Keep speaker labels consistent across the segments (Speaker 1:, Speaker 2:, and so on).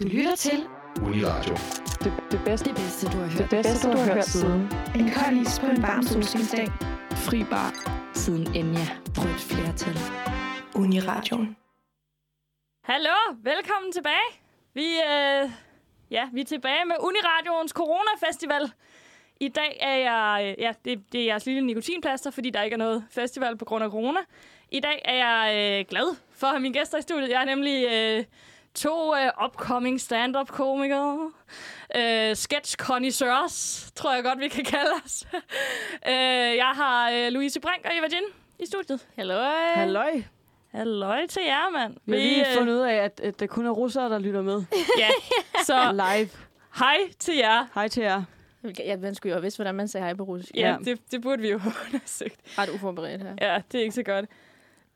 Speaker 1: Du lytter til
Speaker 2: Uniradio.
Speaker 3: Det, det bedste,
Speaker 1: det bedste, du har hørt.
Speaker 3: det bedste, du har hørt siden.
Speaker 4: En kold is på en varm solskinsdag.
Speaker 3: Fri bar.
Speaker 1: Siden Enya rødt flertal.
Speaker 4: Uniradioen.
Speaker 5: Hallo, velkommen tilbage. Vi, øh, ja, vi er tilbage med Uniradioens Corona-festival. I dag er jeg, øh, ja, det, det er jeres lille nikotinplaster, fordi der ikke er noget festival på grund af corona. I dag er jeg øh, glad for at have mine gæster i studiet. Jeg har nemlig øh, to øh, upcoming stand-up-komikere. Øh, sketch connoisseurs, tror jeg godt, vi kan kalde os. øh, jeg har øh, Louise Brink og Eva Jin i studiet. Hallo.
Speaker 3: Halløj.
Speaker 5: Halløj til jer, mand.
Speaker 3: Vi har lige
Speaker 5: øh,
Speaker 3: fundet ud af, at, at det kun er russere, der lytter med.
Speaker 5: Ja, så
Speaker 3: Live.
Speaker 5: hej til jer.
Speaker 3: Hej til jer.
Speaker 6: Ja, man skulle jo have vidst, hvordan man sagde hej på russisk.
Speaker 5: Ja,
Speaker 3: Ja.
Speaker 5: det, det burde vi jo have undersøgt.
Speaker 6: Ret uforberedt her.
Speaker 5: Ja, det er ikke så godt.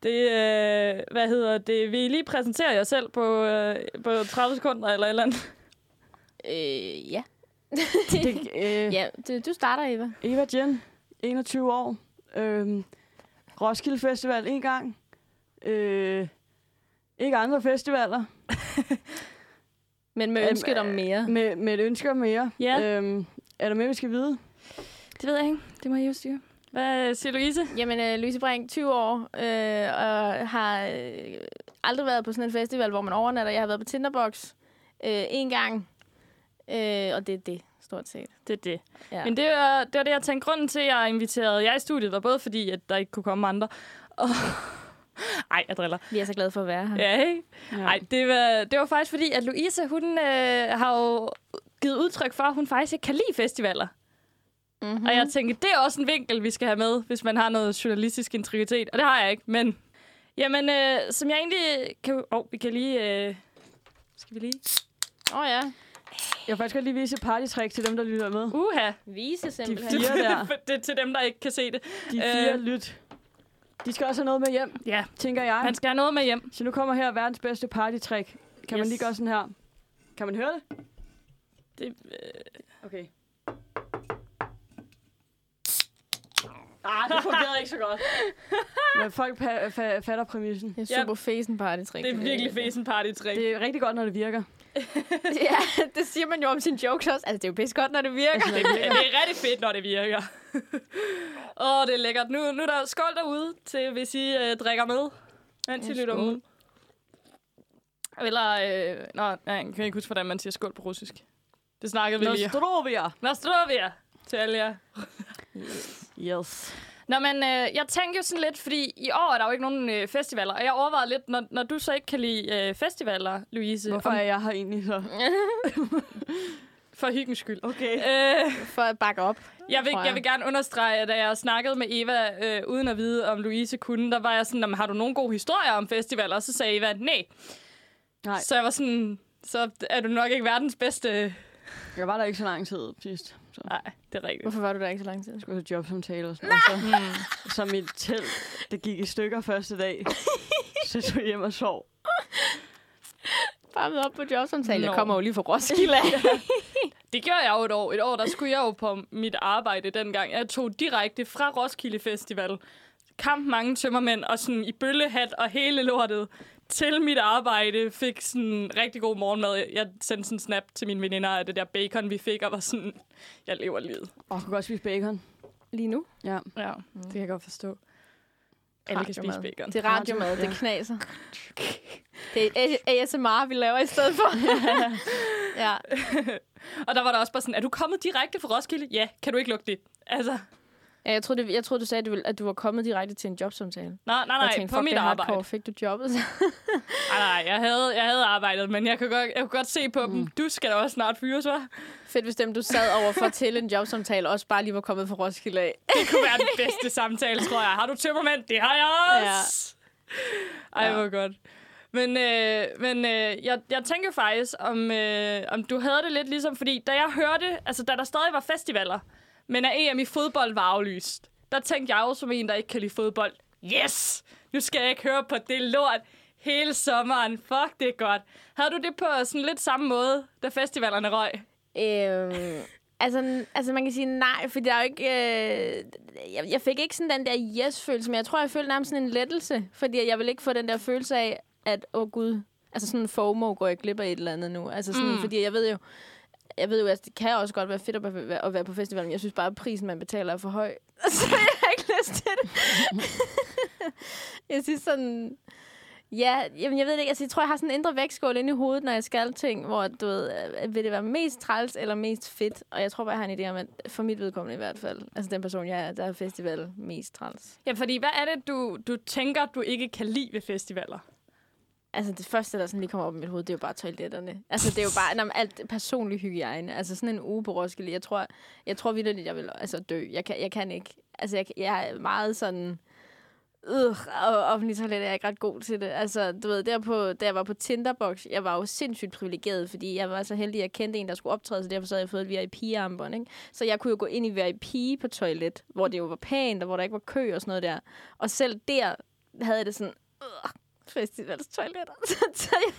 Speaker 5: Det, øh, hvad hedder det? Vil I lige præsentere jer selv på, øh, på 30 sekunder eller et eller andet?
Speaker 6: Øh, ja.
Speaker 3: Det, øh,
Speaker 6: ja, det, du starter, Eva.
Speaker 3: Eva Jen, 21 år. Øhm, Roskilde Festival en gang. Øh, ikke andre festivaler.
Speaker 6: Men med
Speaker 3: Øhm,
Speaker 6: ønsket om mere.
Speaker 3: Med, med et ønske om mere.
Speaker 5: Ja.
Speaker 3: Øhm, er der mere, vi skal vide?
Speaker 5: Det ved jeg ikke. Det må I jo styre. Hvad siger Louise?
Speaker 6: Jamen, øh, Louise Brink, 20 år, øh, og har øh, aldrig været på sådan en festival, hvor man overnatter. Jeg har været på Tinderbox øh, en gang, øh, og det er det, stort set.
Speaker 5: Det er det.
Speaker 6: Ja.
Speaker 5: Men det var, det var det, jeg tænkte. Grunden til, at jeg inviterede jer i studiet, var både fordi, at der ikke kunne komme andre. Og... Ej, jeg driller.
Speaker 6: Vi er så glade for at være her.
Speaker 5: Ja, ikke? Nej, det var, det var faktisk fordi, at Louise, hun øh, har jo givet udtryk for, at hun faktisk ikke kan lide festivaler.
Speaker 6: Mm-hmm.
Speaker 5: Mm. Og jeg tænkte, det er også en vinkel, vi skal have med, hvis man har noget journalistisk integritet. Og det har jeg ikke, men... Jamen, øh, som jeg egentlig kan... Åh, oh, vi kan lige... Øh, skal vi lige...
Speaker 6: Åh oh, ja,
Speaker 3: Jeg vil faktisk godt lige vise et partytrick til dem, der lytter med.
Speaker 5: Uha!
Speaker 6: vise
Speaker 3: De
Speaker 6: simpelthen.
Speaker 3: fire der.
Speaker 5: det er til dem, der ikke kan se det.
Speaker 3: De fire
Speaker 5: Øh.
Speaker 3: lyt. De skal også have noget med hjem,
Speaker 5: Ja,
Speaker 3: tænker jeg.
Speaker 5: man skal have noget med hjem.
Speaker 3: Så nu kommer her verdens bedste partytrick. Kan man
Speaker 5: Yes.
Speaker 3: lige gøre sådan her? Kan man høre det?
Speaker 5: Det, øh,
Speaker 3: Okay. Ah, det fungerede ikke så godt. Men folk pa- fa- fatter præmissen.
Speaker 6: Det er super fesen party trick.
Speaker 5: det er virkelig fesen party trick.
Speaker 3: Det er rigtig godt, når det virker.
Speaker 6: ja, det siger man jo om sine jokes også. Altså, det er jo pisse godt, når det virker.
Speaker 5: Det, det er rigtig fedt, når det virker. Åh, oh, det er lækkert. Nu, nu er der skål derude til, hvis I øh, drikker med, mens I
Speaker 6: Ja,
Speaker 5: lytter
Speaker 6: skål.
Speaker 5: med. Eller, øh, nå, nej, jeg kan ikke huske, hvordan man siger skål på russisk. Det snakkede vi lige.
Speaker 3: Nostrovia.
Speaker 5: Nostrovia til alle jer.
Speaker 3: Yes.
Speaker 5: Nå, men øh, jeg tænker jo sådan lidt, fordi i år er der jo ikke nogen øh, festivaler, og jeg overvejede lidt, når, når du så ikke kan lide øh, festivaler, Louise,
Speaker 3: Hvorfor
Speaker 5: om,
Speaker 3: er jeg her egentlig så?
Speaker 5: for hyggens skyld.
Speaker 3: Okay.
Speaker 5: Øh,
Speaker 6: For at bakke op.
Speaker 5: Jeg vil,
Speaker 6: jeg.
Speaker 5: jeg vil gerne understrege, at da jeg snakkede med Eva, øh, uden at vide, om Louise kunne, der var jeg sådan, "Jamen, har du nogle gode historier om festivaler? Og så sagde Eva, nej.
Speaker 3: Nej,
Speaker 5: Så jeg var sådan, så er du nok ikke verdens bedste.
Speaker 3: Jeg var der ikke så lang tid sidst. Så
Speaker 5: Nej, det er rigtigt.
Speaker 6: Hvorfor var du der ikke så lang tid?
Speaker 3: jeg skulle have jobsamtale og sådan noget. Og Så, så mit telt, det gik i stykker første dag. så jeg tog hjem og sov.
Speaker 6: Bare med op på jobsamtale.
Speaker 5: Nå.
Speaker 6: Jeg kommer jo lige fra Roskilde.
Speaker 5: Det gjorde jeg jo et år. Et år, der skulle jeg jo på mit arbejde dengang. Jeg tog direkte fra Roskilde Festival, kamp mange tømmermænd, og sådan i bøllehat og hele lortet, til mit arbejde fik sådan rigtig god morgenmad. Jeg sendte sådan en snap til mine veninder af det der bacon, vi fik, og var sådan, jeg lever livet.
Speaker 3: Og jeg kunne godt spise bacon.
Speaker 6: lige nu.
Speaker 3: Ja.
Speaker 5: Ja, det kan jeg godt forstå. Alle kan spise
Speaker 6: Radiomad.
Speaker 5: bacon.
Speaker 6: Det er radiomad,
Speaker 3: Ja.
Speaker 6: det knaser. Det er ASMR, vi laver i stedet for. ja.
Speaker 5: Og der var der også bare sådan, er du kommet direkte fra Roskilde? Ja, kan du ikke lukke det? Altså,
Speaker 6: ja jeg, troede, det, jeg troede, du sagde, at du, ville- at du var kommet direkte til en jobsamtale.
Speaker 5: nej, nej,
Speaker 6: jeg
Speaker 5: nej,
Speaker 6: tænkte,
Speaker 5: på mit arbejde.
Speaker 6: hardcore. Fik du jobbet?
Speaker 5: Nej, nej, jeg havde, jeg havde arbejdet, men jeg kunne godt, jeg kunne godt se på dem. Du skal da også snart fyres, hva'?
Speaker 6: Fedt, hvis dem, du sad over for til en jobsamtale, også bare lige var kommet fra Roskilde af.
Speaker 5: Det kunne være den bedste samtale, tror jeg. Har du tømmermænd? Det har jeg også! Ja. Ej,
Speaker 6: Ja.
Speaker 5: hvor godt. Men, øh, men øh, jeg, jeg tænker faktisk, om, øh, om du havde det lidt ligesom, fordi da jeg hørte, altså da der stadig var festivaler, men at EM i fodbold var aflyst, der tænkte jeg jo som en, der ikke kan lide fodbold, yes! Nu skal jeg ikke høre på det lort hele sommeren. Fuck, det er godt. Havde du det på sådan lidt samme måde, da festivalerne røg?
Speaker 6: Øhm, altså, altså, man kan sige nej, for der er jo ikke... Øh, jeg, jeg fik ikke sådan den der yes-følelse, men jeg tror, jeg følte nærmest sådan en lettelse, fordi jeg ville ikke få den der følelse af, at, åh oh, gud, Altså sådan en FOMO går jeg glip af et eller andet nu. Altså sådan,
Speaker 5: mm.
Speaker 6: fordi jeg ved jo, jeg ved jo, at det kan også godt være fedt at være, at være på festivalen, men jeg synes bare, at prisen, man betaler, er for høj. Så jeg har ikke lyst til det. jeg synes sådan... Ja, jamen jeg ved det ikke. Altså, jeg tror, jeg har sådan en indre vægtskål inde i hovedet, når jeg skal ting, hvor du ved, øh, vil det være mest træls eller mest fedt? Og jeg tror bare, jeg har en idé om, at for mit vedkommende i hvert fald, altså den person, jeg er, der er festival mest træls.
Speaker 5: Ja, fordi hvad er det, du, du tænker, du ikke kan lide ved festivaler?
Speaker 6: Altså det første, der sådan lige kommer op i mit hoved, det er jo bare toiletterne. Altså det er jo bare når, alt personlig hygiejne. Altså sådan en uge på Roskilde. Jeg tror, jeg tror vildt, at jeg vil altså, dø. Jeg kan, jeg kan ikke. Altså jeg, jeg er meget sådan... Øh, og offentlig toilet er jeg ikke ret god til det. Altså, du ved, der på, da jeg var på Tinderbox, jeg var jo sindssygt privilegeret, fordi jeg var så heldig, at jeg kendte en, der skulle optræde, så derfor så havde jeg fået et VIP-armbånd, ikke? Så jeg kunne jo gå ind i VIP på toilet, hvor det jo var pænt, og hvor der ikke var kø og sådan noget der. Og selv der havde jeg det sådan, øh, festivalstoiletter. så, så, jeg,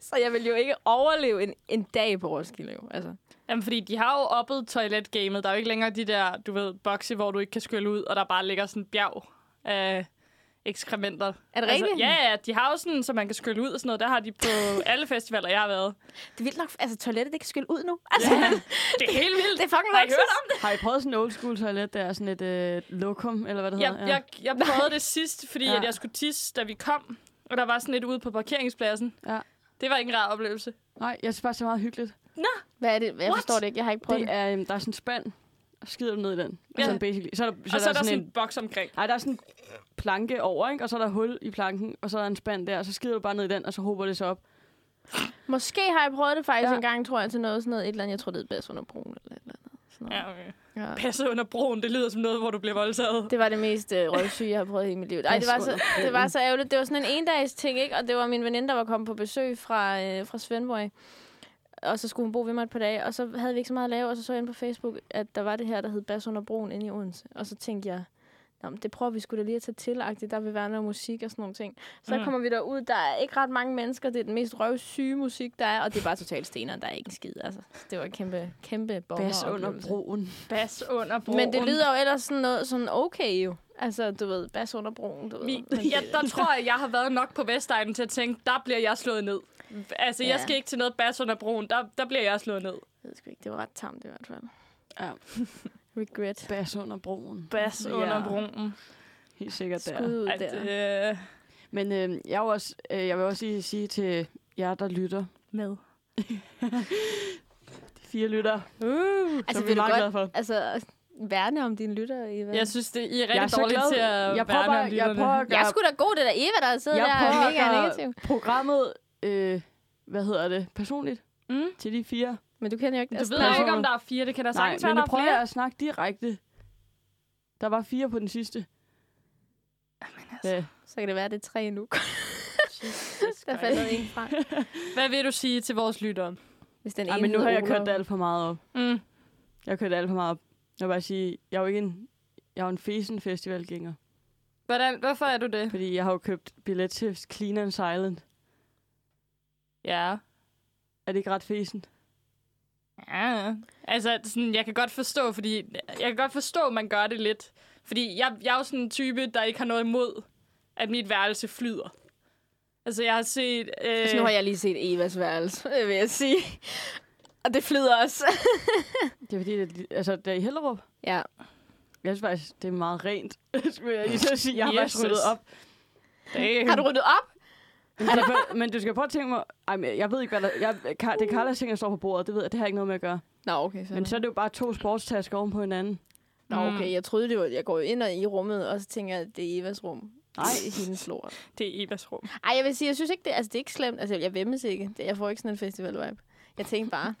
Speaker 6: så jeg vil jo ikke overleve en, en dag på Roskilde, jo. Altså.
Speaker 5: Jamen, fordi de har jo oppet toiletgamet. Der er jo ikke længere de der, du ved, bokse, hvor du ikke kan skylle ud, og der bare ligger sådan en bjerg af ekskrementer.
Speaker 6: Er det rigtigt?
Speaker 5: Altså, ja, ja, de har jo sådan, så man kan skylle ud og sådan noget. Der har de på alle festivaler, jeg har været.
Speaker 6: Det er vildt nok, altså toilettet, det kan skylle ud nu. Altså,
Speaker 5: Ja, det er helt vildt.
Speaker 6: det er fucking
Speaker 5: Har I hørt om det?
Speaker 3: Har I prøvet sådan en old school toilet, der er sådan et øh, lokum, eller hvad det
Speaker 5: Jeg,
Speaker 3: hedder?
Speaker 5: jeg, jeg prøvede det sidst, fordi
Speaker 3: Ja.
Speaker 5: ja. at jeg skulle tisse, da vi kom. Og der var sådan lidt ude på parkeringspladsen.
Speaker 3: Ja.
Speaker 5: Det var ikke en rar oplevelse.
Speaker 3: Nej, jeg synes bare, det er meget hyggeligt.
Speaker 6: Hvad er det? Jeg
Speaker 5: What?
Speaker 6: forstår det ikke. Jeg har ikke prøvet
Speaker 3: Det
Speaker 6: det.
Speaker 3: er, øhm, der er sådan en spand, og skider du ned i den.
Speaker 5: Ja.
Speaker 3: Altså, basically. Så er der, så
Speaker 5: og så er der sådan
Speaker 3: en...
Speaker 5: en boks omkring.
Speaker 3: Nej, der er sådan en planke over, ikke? og så er der hul i planken, og så er der en spand der, og så skider du bare ned i den, og så hober det så op.
Speaker 6: Måske har jeg prøvet det faktisk
Speaker 3: Ja.
Speaker 6: ja. en gang, tror jeg, til noget sådan noget. Et eller andet, jeg tror, det er bedst under broen. Eller et eller andet. Sådan noget.
Speaker 5: Ja, okay.
Speaker 6: Ja.
Speaker 5: Passe under broen, det lyder som noget, hvor du bliver voldtaget.
Speaker 6: Det var det mest øh, røvsyge, jeg har prøvet i hele mit liv. Ej, det var, så, det var så ærgerligt. Det var sådan en endags ting, ikke? Og det var min veninde, der var kommet på besøg fra, øh, fra Svendborg. Og så skulle hun bo ved mig et par dage. Og så havde vi ikke så meget at lave. Og så så jeg ind på Facebook, at der var det her, der hed Bas under broen inde i Odense. Og så tænkte jeg, Nå, men det prøver vi skulle da lige at tage til -agtigt. Der vil være noget musik og sådan nogle ting. Så
Speaker 5: Mm.
Speaker 6: mm. kommer vi derud. Der er ikke ret mange mennesker. Det er den mest røvsyge musik, der er. Og det er bare totalt stener. Der er ikke en skid. Altså, det var en kæmpe, kæmpe bomber
Speaker 3: Bas under broen.
Speaker 5: Bas under broen.
Speaker 6: men det lyder jo ellers sådan noget sådan okay jo. Altså, du ved, bas under broen, du ved.
Speaker 5: Vi,
Speaker 6: Men
Speaker 5: ja, der tror jeg, jeg har været nok på Vestegnen til at tænke, der bliver jeg slået ned. Altså, ja. jeg skal ikke til noget bas under broen. Der, der bliver jeg slået ned.
Speaker 6: Jeg ved sgu ikke, det var ret tamt i hvert fald.
Speaker 3: Ja,
Speaker 6: Regret.
Speaker 3: bas under broen.
Speaker 5: Bas
Speaker 3: Ja.
Speaker 5: under broen.
Speaker 3: Helt sikkert der.
Speaker 6: Skud ud
Speaker 5: At,
Speaker 6: der.
Speaker 5: øh,
Speaker 3: Men øh, jeg, jo også, øh, jeg vil også sige, sige til jer, der lytter,
Speaker 5: med.
Speaker 3: de fire lytter,
Speaker 5: Uh.
Speaker 6: Altså, vil
Speaker 3: er
Speaker 6: du godt
Speaker 3: for.
Speaker 6: altså, værne om dine lytter, Eva?
Speaker 5: Jeg synes, det, I er rigtig
Speaker 3: Jeg er
Speaker 5: dårlige
Speaker 3: glad.
Speaker 5: til at
Speaker 3: Jeg prøver
Speaker 5: værne om
Speaker 3: jeg
Speaker 5: lytterne.
Speaker 3: prøver at
Speaker 6: jeg er sgu da god, det der Eva, der sidder
Speaker 3: Jeg
Speaker 6: der
Speaker 3: prøver
Speaker 6: mega negativ.
Speaker 3: programmet, øh, hvad hedder det, personligt
Speaker 5: Mm.
Speaker 3: til de fire.
Speaker 6: Men du kender jo ikke...
Speaker 5: Du
Speaker 6: altså,
Speaker 5: ved
Speaker 6: der
Speaker 5: jo ikke, om der er fire. Det kan da
Speaker 3: Nej,
Speaker 5: sagtens være,
Speaker 3: men
Speaker 5: der
Speaker 3: nu
Speaker 5: er
Speaker 3: prøver
Speaker 5: flere.
Speaker 3: jeg at snakke direkte. Der var fire på den sidste. Ja.
Speaker 6: Så kan det være, det er tre nu. der faldt en fra.
Speaker 5: Hvad vil du sige til vores lyttere?
Speaker 6: Hvis den
Speaker 3: Ej, men nu har jeg kørt det alt for meget op.
Speaker 5: Mm.
Speaker 3: Jeg har kørt det alt for meget op. Jeg vil bare sige, jeg er jo ikke en, jeg er jo en fesen festivalgænger.
Speaker 5: Hvordan, hvorfor er du det?
Speaker 3: Fordi jeg har jo købt billet til Clean and Silent.
Speaker 5: Ja.
Speaker 3: Er det ikke ret fesen?
Speaker 5: Ja, altså sådan, jeg kan godt forstå, fordi jeg kan godt forstå, at man gør det lidt. Fordi jeg, jeg er jo sådan en type, der ikke har noget imod, at mit værelse flyder. Altså, jeg har set... Øh,
Speaker 6: Altså, nu har jeg lige set Evas værelse, det vil jeg sige. Og det flyder også.
Speaker 3: Det er fordi, det, altså, det er i Hellerup.
Speaker 6: ja.
Speaker 3: Jeg synes faktisk, det er meget rent. skulle jeg lige så sige. Jeg har faktisk ryddet op.
Speaker 5: det,
Speaker 6: Har du ryddet op?
Speaker 3: Men, du skal, men du skal prøve at tænke mig... Ej, men jeg ved ikke, hvad der... Jeg, det er Carlas ting, der står på bordet. Det ved jeg, det har ikke noget med at gøre.
Speaker 6: Nå, okay.
Speaker 3: Men så er det jo bare to sportstasker oven på hinanden.
Speaker 6: Nå, okay. Jeg troede, det var... Jeg går jo ind og i rummet, og så tænker jeg, at det er Evas rum.
Speaker 3: Nej.
Speaker 6: Det er hendes lort.
Speaker 5: det er Evas rum.
Speaker 6: Ej, jeg vil sige, jeg synes ikke, det, altså, det er ikke slemt. Altså, jeg vemmes ikke. Det, jeg får ikke sådan en festival-vibe. Jeg tænkte bare...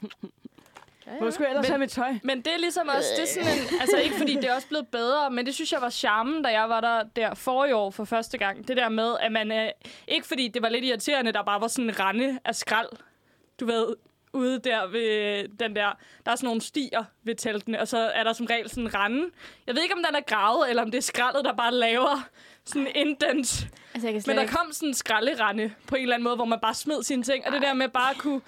Speaker 6: Ja,
Speaker 3: Hvor skulle jeg ellers
Speaker 5: Men-
Speaker 3: have mit tøj?
Speaker 5: Men det er ligesom også, det er sådan en, altså ikke fordi det er også blevet bedre, men det synes jeg var charmen, da jeg var der, der forrige år for første gang. Det der med, at man, øh, ikke fordi det var lidt irriterende, der bare var sådan en rende af skrald, du ved, ude der ved den der, der er sådan nogle stier ved teltene, og så er der som regel sådan en rende. Jeg ved ikke, om den er gravet, eller om det er skraldet, der bare laver sådan en indent.
Speaker 6: Altså,
Speaker 5: Men der
Speaker 6: ikke...
Speaker 5: kom sådan en skralderende på en eller anden måde, hvor man bare smed sine ting. Og det der med bare at kunne...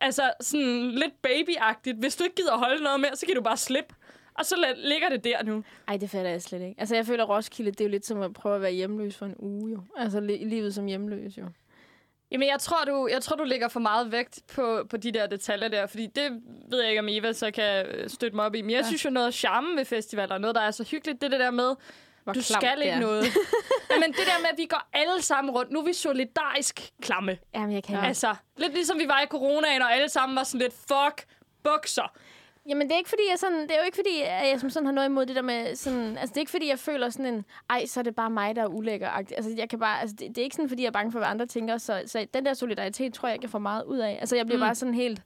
Speaker 5: Altså sådan lidt babyagtigt. Hvis du ikke gider holde noget mere, så kan du bare slippe. Og så ligger det der nu.
Speaker 6: Ej, det fatter jeg slet ikke. Altså, jeg føler, Roskilde, det er jo lidt som at prøve at være hjemløs for en uge, jo. Altså, li- livet som hjemløs, jo.
Speaker 5: Jamen, jeg tror, du, jeg tror, du lægger for meget vægt på, på de der detaljer der, fordi det ved jeg ikke, om Eva så kan støtte mig op i. Men jeg ja. synes jo, noget af charmen ved festivaler, noget, der er så hyggeligt, det er det der med,
Speaker 6: Hvor
Speaker 5: du skal ikke
Speaker 6: er.
Speaker 5: noget. Jamen, det der med, at vi går alle sammen rundt. Nu er vi solidarisk klamme.
Speaker 6: Jamen, jeg kan
Speaker 5: Ja. Altså, lidt ligesom vi var i coronaen, og alle sammen var sådan lidt, fuck, bukser.
Speaker 6: Jamen, det er ikke fordi, jeg sådan, det er jo ikke fordi, at jeg som sådan har noget imod det der med sådan, altså det er ikke fordi, jeg føler sådan en, ej, så er det bare mig, der er ulækker. Altså, jeg kan bare, altså det, det, er ikke sådan, fordi jeg er bange for, hvad andre tænker, så, så den der solidaritet tror jeg, jeg kan få meget ud af. Altså, jeg bliver
Speaker 5: Mm.
Speaker 6: bare sådan helt,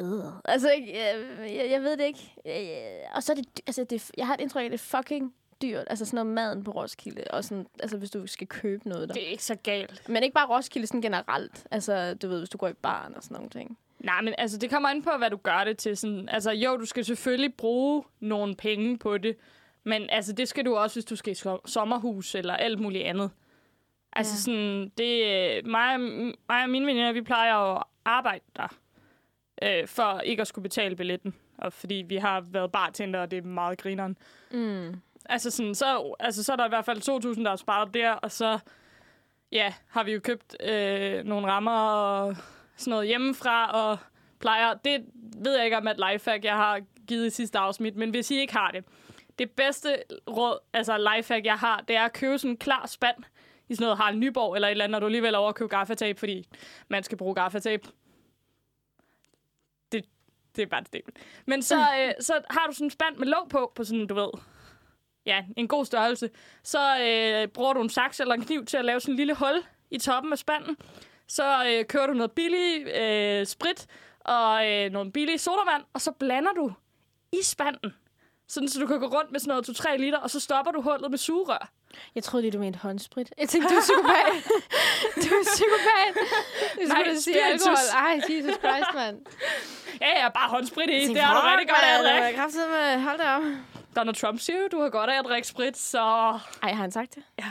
Speaker 6: øh. Altså, jeg, jeg, jeg ved det ikke. Øh, Og så er det, altså, det, jeg har et indtryk af, at det fucking dyrt. Altså sådan noget maden på Roskilde, og sådan, altså hvis du skal købe noget der.
Speaker 5: Det er ikke så galt.
Speaker 6: Men ikke bare Roskilde, sådan generelt. Altså, du ved, hvis du går i baren og sådan nogle ting.
Speaker 5: Nej, men altså, det kommer an på, hvad du gør det til. Sådan, altså, jo, du skal selvfølgelig bruge nogle penge på det, men altså, det skal du også, hvis du skal i so- sommerhus eller alt muligt andet. Altså,
Speaker 6: Ja.
Speaker 5: ja. sådan, det, mig, og- mig og mine veninder, vi plejer at arbejde der, øh, for ikke at skulle betale billetten. Og fordi vi har været bartender, og det er meget grineren.
Speaker 6: Mm.
Speaker 5: Altså, sådan, så, altså, så er der i hvert fald 2.000, der er sparet der, og så ja, har vi jo købt øh, nogle rammer og sådan noget hjemmefra, og plejer, det ved jeg ikke om, at lifehack, jeg har givet i sidste afsnit, men hvis I ikke har det, det bedste råd, altså lifehack, jeg har, det er at købe sådan en klar spand i sådan noget Harald Nyborg, eller et eller andet, når du alligevel er over at købe gaffatape, fordi man skal bruge gaffatape. Det, det er bare et statement. Men så, øh, så har du sådan en spand med låg på, på sådan, du ved, ja, en god størrelse. Så øh, bruger du en saks eller en kniv til at lave sådan en lille hul i toppen af spanden. Så øh, kører du noget billig øh, sprit og øh, noget billig sodavand, og så blander du i spanden. Sådan, så du kan gå rundt med sådan noget 2-3 liter, og så stopper du hullet med sugerør.
Speaker 6: Jeg troede lige, du mente håndsprit. Jeg tænkte, du er psykopat. du er psykopat. Du
Speaker 5: Nej,
Speaker 6: skulle sige alkohol. Ej, Jesus Christ, mand.
Speaker 5: Ja, ja, bare håndsprit i. Det har du rigtig godt af
Speaker 6: med, hold da op.
Speaker 5: Donald Trump siger jo, du har godt af at drikke sprit, så...
Speaker 6: Ej, har han sagt det?
Speaker 5: Ja,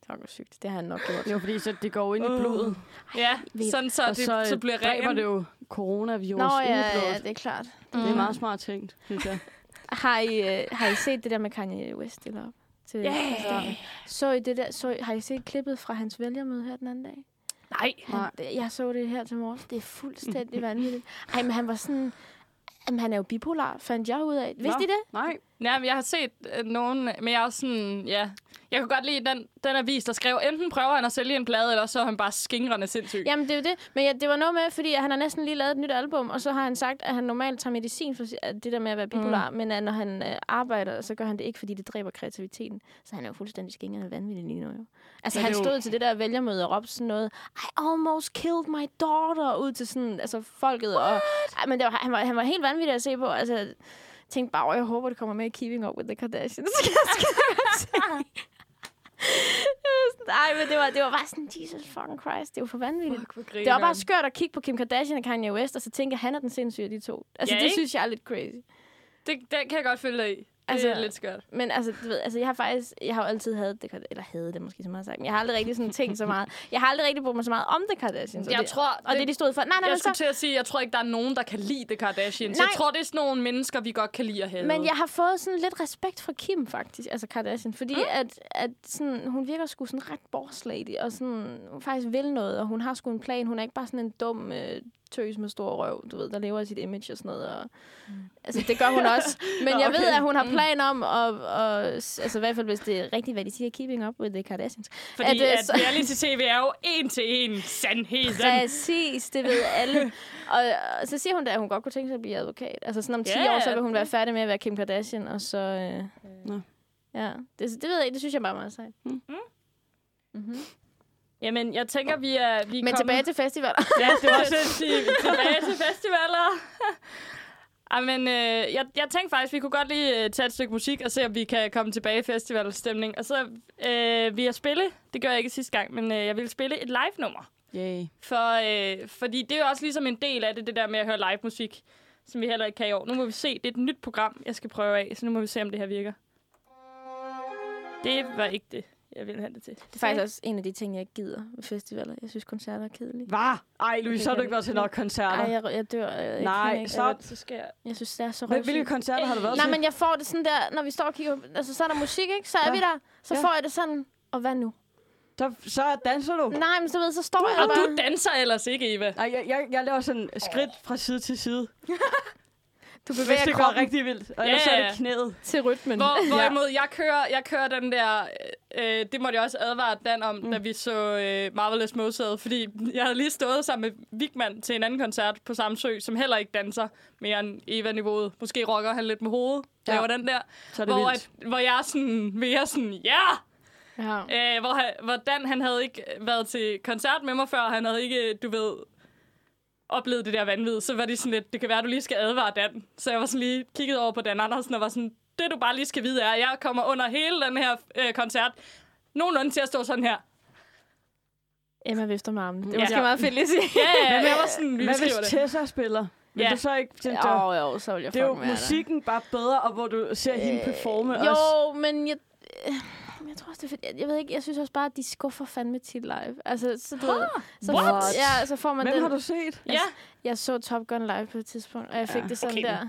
Speaker 6: Det var godt sygt. Det har han nok gjort.
Speaker 3: Det er jo fordi, så det går ind i
Speaker 5: Uh.
Speaker 3: blodet.
Speaker 5: ja
Speaker 6: vi-
Speaker 5: sådan så,
Speaker 3: og
Speaker 5: det,
Speaker 3: så,
Speaker 5: så, bliver
Speaker 3: dræber
Speaker 5: ren.
Speaker 3: det jo coronavirus
Speaker 6: Nå,
Speaker 3: ind i
Speaker 6: ja,
Speaker 3: blodet.
Speaker 6: ja, det er klart.
Speaker 3: Det er meget smart tænkt, synes jeg.
Speaker 6: Har I, øh, har I set det der med Kanye West stiller op? Til
Speaker 5: Ja.
Speaker 6: præsidenten? Så I det der, så, I- har I set klippet fra hans vælgermøde her den anden dag?
Speaker 5: Nej.
Speaker 6: Han, jeg så det her til morges. Det er fuldstændig vanvittigt. Ej, men han var sådan... Jamen, han er jo bipolar, fandt jeg ud af. Vidste
Speaker 3: Nå.
Speaker 6: I det?
Speaker 3: Nej.
Speaker 5: Ja, men jeg har set øh, nogen, men jeg er også sådan, ja. Jeg kunne godt lide den, den avis, der skrev, enten prøver han at sælge en plade, eller så er han bare skingrende sindssyg.
Speaker 6: Jamen, det er jo det. Men ja, det var noget med, fordi han har næsten lige lavet et nyt album, og så har han sagt, at han normalt tager medicin for det der med at være bipolar, mm. men at når han øh, arbejder, så gør han det ikke, fordi det dræber kreativiteten. Så han er jo fuldstændig skingrende vanvittig lige nu, jo. Altså,
Speaker 3: Ja,
Speaker 6: han
Speaker 3: er jo-
Speaker 6: stod til det der vælgermøde og råbte sådan noget, I almost killed my daughter, ud til sådan, altså folket. Og, ej, men det var, han, var, han var helt vanvittig at se på. Altså, tænkte bare, "Åh, jeg håber, det kommer med i Keeping Up with the Kardashians. Skal jeg- skal. Nej, men det var, det var bare sådan, Jesus fucking Christ, det var for vanvittigt.
Speaker 5: Fuck,
Speaker 6: Det var bare skørt at kigge på Kim Kardashian og Kanye West, og så tænke, at han er den sindssyge af de to. Altså,
Speaker 5: Ja,
Speaker 6: det
Speaker 5: ikke?
Speaker 6: synes jeg er lidt crazy.
Speaker 5: det, det kan jeg godt følge dig i. Det
Speaker 6: Altså,
Speaker 5: er lidt skørt.
Speaker 6: Men altså, du ved, altså, jeg har faktisk, jeg har jo altid hadet det, eller havde det måske så meget sagt, men jeg har aldrig rigtig sådan tænkt så meget. Jeg har aldrig rigtig brugt mig så meget om det Kardashians. og
Speaker 5: Jeg
Speaker 6: det,
Speaker 5: tror,
Speaker 6: og det, de stod for. Nej, nej,
Speaker 5: jeg skulle
Speaker 6: så,
Speaker 5: til at sige, jeg tror ikke, der er nogen, der kan lide The Kardashians.
Speaker 6: Nej.
Speaker 5: Jeg tror, det er sådan nogle mennesker, vi godt kan lide at have.
Speaker 6: men jeg har fået sådan lidt respekt for Kim, faktisk, altså Kardashian, fordi mm. at, at sådan, hun virker sgu sådan ret boss lady, og sådan, hun faktisk vil noget, og hun har sgu en plan. Hun er ikke bare sådan en dum øh, tøs med stor røv, du ved, der lever af sit image og sådan noget. Og, mm. Altså, det gør hun også. Men jeg
Speaker 5: Okay.
Speaker 6: ved, at hun har plan om, at, og, altså i hvert fald, hvis det er rigtigt, hvad de siger, keeping up with the Kardashians.
Speaker 5: Fordi
Speaker 6: at, øh,
Speaker 5: at,
Speaker 6: så-
Speaker 5: reality-tv er jo en til en sandheden.
Speaker 6: Præcis, det ved alle. og, og så siger hun da, at hun godt kunne tænke sig at blive advokat. Altså sådan om 10
Speaker 5: Ja,
Speaker 6: år, så vil hun være færdig med at være Kim Kardashian, og så... Øh,
Speaker 3: Nå.
Speaker 6: ja, det, det ved jeg ikke, det synes jeg bare er meget sejt.
Speaker 3: Mm.
Speaker 6: Mm-hmm.
Speaker 5: Jamen, jeg tænker, vi er, vi er
Speaker 6: Men
Speaker 5: kommet...
Speaker 6: tilbage til festivaler.
Speaker 5: Ja, det var sige, tilbage til festivaler. Ej, men øh, jeg, jeg tænkte faktisk, vi kunne godt lige øh, tage et stykke musik og se, om vi kan komme tilbage i festivalstemning. Og så øh, vil jeg spille, det gør jeg ikke sidste gang, men øh, jeg vil spille et live-nummer.
Speaker 3: Yay.
Speaker 5: For, øh, fordi det er jo også ligesom en del af det, det der med at høre live musik, som vi heller ikke kan i år. Nu må vi se, det er et nyt program, jeg skal prøve af, så nu må vi se, om det her virker. Det var ikke det, jeg ville have det til.
Speaker 6: Det er faktisk også en af de ting, jeg ikke gider ved festivaler. Jeg synes, koncerter er kedelige.
Speaker 3: Hvad? Ej, Louise, så har du ikke været til nok koncerter.
Speaker 6: Ej, jeg, jeg dør. Jeg, jeg
Speaker 3: Nej,
Speaker 6: ikke.
Speaker 3: stop.
Speaker 5: Så skal jeg...
Speaker 6: Jeg synes, det er så røvsygt.
Speaker 3: Hvilke koncerter har du været
Speaker 6: Nej,
Speaker 3: til?
Speaker 6: men jeg får det sådan der, når vi står og kigger, altså så er der musik, ikke? Så er
Speaker 3: Ja.
Speaker 6: vi der. Så
Speaker 3: Ja.
Speaker 6: får jeg det sådan, og hvad nu?
Speaker 3: Så, så danser du.
Speaker 6: Nej, men så ved, så står jeg
Speaker 5: Og
Speaker 6: bare.
Speaker 5: du danser ellers ikke, Eva.
Speaker 3: Nej, jeg, jeg, jeg laver sådan skridt fra side til side.
Speaker 6: Du bevæger
Speaker 3: det
Speaker 6: kroppen
Speaker 3: rigtig vildt. Og ellers så er det knæet.
Speaker 6: til rytmen.
Speaker 5: Hvor, hvorimod jeg kører, jeg kører den der... Øh, det måtte jeg også advare Dan om,
Speaker 3: Mm.
Speaker 5: da vi så øh, Marvelous Mozart. Fordi jeg havde lige stået sammen med Vigman til en anden koncert på Samsø, som heller ikke danser mere end Eva-niveauet. Måske rocker han lidt med hovedet.
Speaker 3: Ja.
Speaker 5: Laver den der.
Speaker 3: Så er det
Speaker 5: Hvor,
Speaker 3: vildt.
Speaker 5: at, hvor jeg er sådan mere sådan, ja!
Speaker 6: Ja.
Speaker 5: Øh, hvor, han, hvor Dan, han havde ikke været til koncert med mig før. Han havde ikke, du ved, oplevet det der vanvid. Så var de sådan lidt, det kan være, du lige skal advare Dan. Så jeg var sådan lige kigget over på Dan Andersen og var sådan, det du bare lige skal vide er, at jeg kommer under hele den her øh, koncert nogenlunde til at stå sådan her.
Speaker 6: Emma vifter med armen. Det er
Speaker 5: Ja.
Speaker 6: måske meget fedt lige at sige.
Speaker 5: Ja, ja, jeg var sådan, vi
Speaker 3: Hvad hvis
Speaker 5: det.
Speaker 3: Tessa spiller? Vil
Speaker 5: Ja.
Speaker 3: du så ikke
Speaker 6: Åh,
Speaker 3: dig?
Speaker 6: oh, jo, så vil jeg
Speaker 3: Det er jo
Speaker 6: være der.
Speaker 3: musikken bare bedre, og hvor du ser hende performe
Speaker 6: Jo,
Speaker 3: også.
Speaker 6: men jeg, øh, jeg tror også, det er fedt. Jeg, jeg ved ikke, jeg synes også bare, at de skuffer fandme tit live. Altså, så, du, ved, så,
Speaker 3: What?
Speaker 6: ja, så får man
Speaker 3: Hvem
Speaker 6: den.
Speaker 3: har du set?
Speaker 5: Ja,
Speaker 6: Jeg så Top Gun live på et tidspunkt, og jeg fik
Speaker 3: Ja,
Speaker 6: det sådan
Speaker 5: okay.
Speaker 6: der.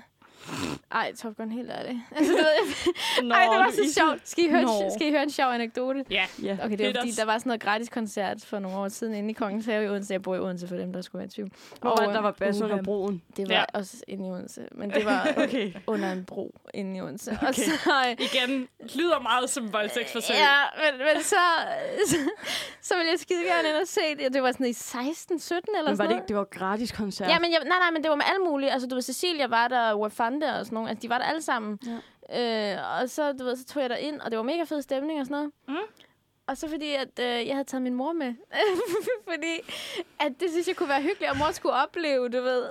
Speaker 6: Ej, Top Gun, helt ærligt. Altså, du ved, jeg,
Speaker 3: Nå,
Speaker 6: ej, det var så sjovt. Skal I, høre,
Speaker 3: Nå.
Speaker 6: skal I høre en sjov anekdote?
Speaker 5: ja.
Speaker 3: Ja.
Speaker 6: Okay, det var fordi, der var sådan noget gratis koncert for nogle år siden inde i Kongens Have i Odense. Jeg bor i Odense for dem, der skulle være i tvivl.
Speaker 3: Hvor var det,
Speaker 6: Og,
Speaker 3: der var bas
Speaker 6: uha,
Speaker 3: under broen?
Speaker 6: Det var
Speaker 5: Ja.
Speaker 6: også inde i Odense, men det var
Speaker 3: Okay.
Speaker 6: under en bro inde i Odense. Okay. Og så,
Speaker 5: Igen, lyder meget som voldtægtsforsøg.
Speaker 6: Ja, men, men så, så, så ville jeg skide gerne ind og se det. Det var sådan i 16, 17 eller
Speaker 3: Men var
Speaker 6: sådan
Speaker 3: det ikke, det var gratis koncert?
Speaker 6: Ja, men jeg, nej, nej, men det var med alle mulige. Altså, du ved, Cecilia var der, Wafande og sådan nogle. Altså, de var der alle sammen. Ja. Øh, og så, du ved, så tog jeg der ind, og det var mega fed stemning og sådan noget.
Speaker 5: Mm.
Speaker 6: Og så fordi, at øh, jeg havde taget min mor med. fordi, at det synes jeg kunne være hyggeligt, og mor skulle opleve, du ved.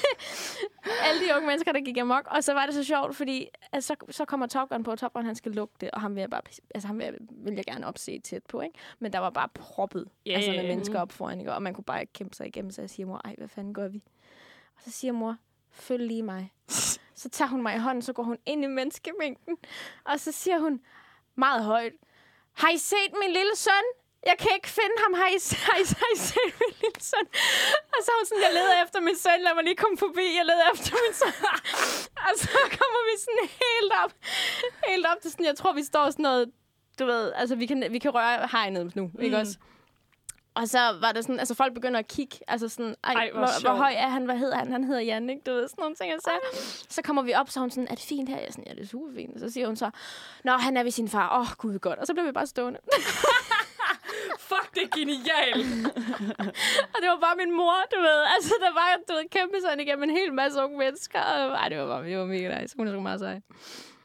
Speaker 6: Alle de unge mennesker, der gik amok. Og så var det så sjovt, fordi at så, så kommer Top Gun på, og Top Gun, han skal lugte, og ham vil jeg, bare, altså, ham vil jeg, vil jeg gerne opse tæt på, ikke? Men der var bare proppet yeah. altså, med mennesker op foran, ikke? Og man kunne bare ikke kæmpe sig igennem, så jeg siger, mor, ej, hvad fanden gør vi? Og så siger mor, følg lige mig. så tager hun mig i hånden, så går hun ind i menneskemængden, og så siger hun meget højt, har I set min lille søn? Jeg kan ikke finde ham. Har I, har I, har I set min lille søn? Og så er hun sådan, jeg leder efter min søn. Lad mig lige komme forbi. Jeg leder efter min søn. og så kommer vi sådan helt op. Helt op til sådan, jeg tror, vi står sådan noget, du ved, altså vi kan, vi kan røre hegnet nu, ikke
Speaker 5: Mm.
Speaker 6: også? Og så var der sådan, altså folk begynder at kigge, altså sådan, ej,
Speaker 5: Ej, hvor
Speaker 6: hvor, hvor, høj er han, hvad hedder han? Han hedder Jan, ikke? Du ved, sådan nogle ting. Og så, så kommer vi op, så hun sådan, er det fint her? Jeg er sådan, ja, det er super fint. Og så siger hun så, nå, han er ved sin far. Åh, oh, gud, godt. Og så blev vi bare stående.
Speaker 5: Fuck, det er genialt.
Speaker 6: og det var bare min mor, du ved. Altså, der var, du ved, kæmpe sådan igennem en hel masse unge mennesker. Og, ej, det var bare, det var mega nice. Hun er sgu meget sej.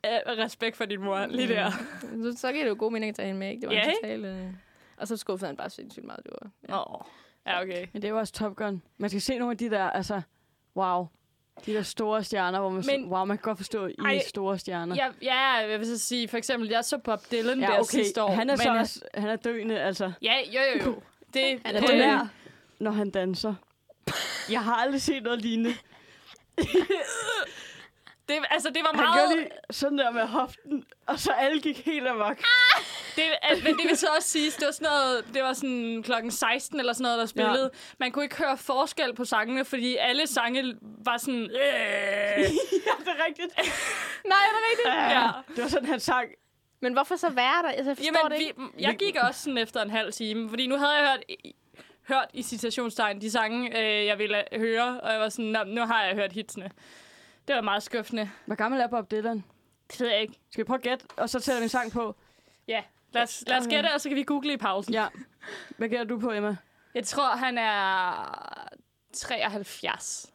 Speaker 5: Øh, respekt for din mor, lige der.
Speaker 6: Så, så giver det jo god mening at tage hende med, ikke? Det var
Speaker 5: Ja,
Speaker 6: en
Speaker 5: ikke?
Speaker 6: Og så skuffede han bare sindssygt meget. Det var, ja.
Speaker 5: Åh, ja, okay.
Speaker 3: Men det er jo også Top Gun. Man skal se nogle af de der, altså, wow. De der store stjerner, hvor man,
Speaker 5: Men-
Speaker 3: Men, wow, man kan godt forstå, I
Speaker 5: Ej,
Speaker 3: store stjerner.
Speaker 5: Ja, ja, jeg vil så sige, for eksempel, jeg så Bob Dylan
Speaker 3: ja
Speaker 5: der
Speaker 3: okay.
Speaker 5: sidste år.
Speaker 3: Han er
Speaker 5: men,
Speaker 3: så
Speaker 5: øh,
Speaker 3: også, han er døende, altså.
Speaker 5: Ja, jo, jo, jo. Det,
Speaker 6: Han er døende.
Speaker 3: nær, når han danser. Jeg har aldrig set noget lignende.
Speaker 5: det, altså, det var
Speaker 3: Han
Speaker 5: meget...
Speaker 3: gjorde lige sådan der med hoften, og så alle gik helt amok.
Speaker 5: Det, al- men det vil så også sige, det var sådan noget, det var sådan klokken 16 eller sådan noget, der spillede. Ja. Man kunne ikke høre forskel på sangene, fordi alle sange var sådan... Øh.
Speaker 3: ja, det er rigtigt.
Speaker 6: Nej, er det rigtigt?
Speaker 5: Ja.
Speaker 3: Det var sådan, han sang.
Speaker 6: Men hvorfor så være der? Altså, jeg forstår
Speaker 5: Jamen,
Speaker 6: det ikke.
Speaker 5: vi, jeg gik også sådan efter en halv time, fordi nu havde jeg hørt, hørt i citationstegn de sange, øh, jeg ville høre, og jeg var sådan, "Nå, nu har jeg hørt hitsene. Det var meget skuffende.
Speaker 3: Hvor gammel er Bob Dylan?
Speaker 5: Det ved jeg ikke.
Speaker 3: Skal vi prøve at gætte, og så tæller vi en sang på?
Speaker 5: Lad os, lad os gætte, og så kan vi google i pausen.
Speaker 3: Ja. Hvad gætter du på, Emma?
Speaker 5: Jeg tror, han er 73.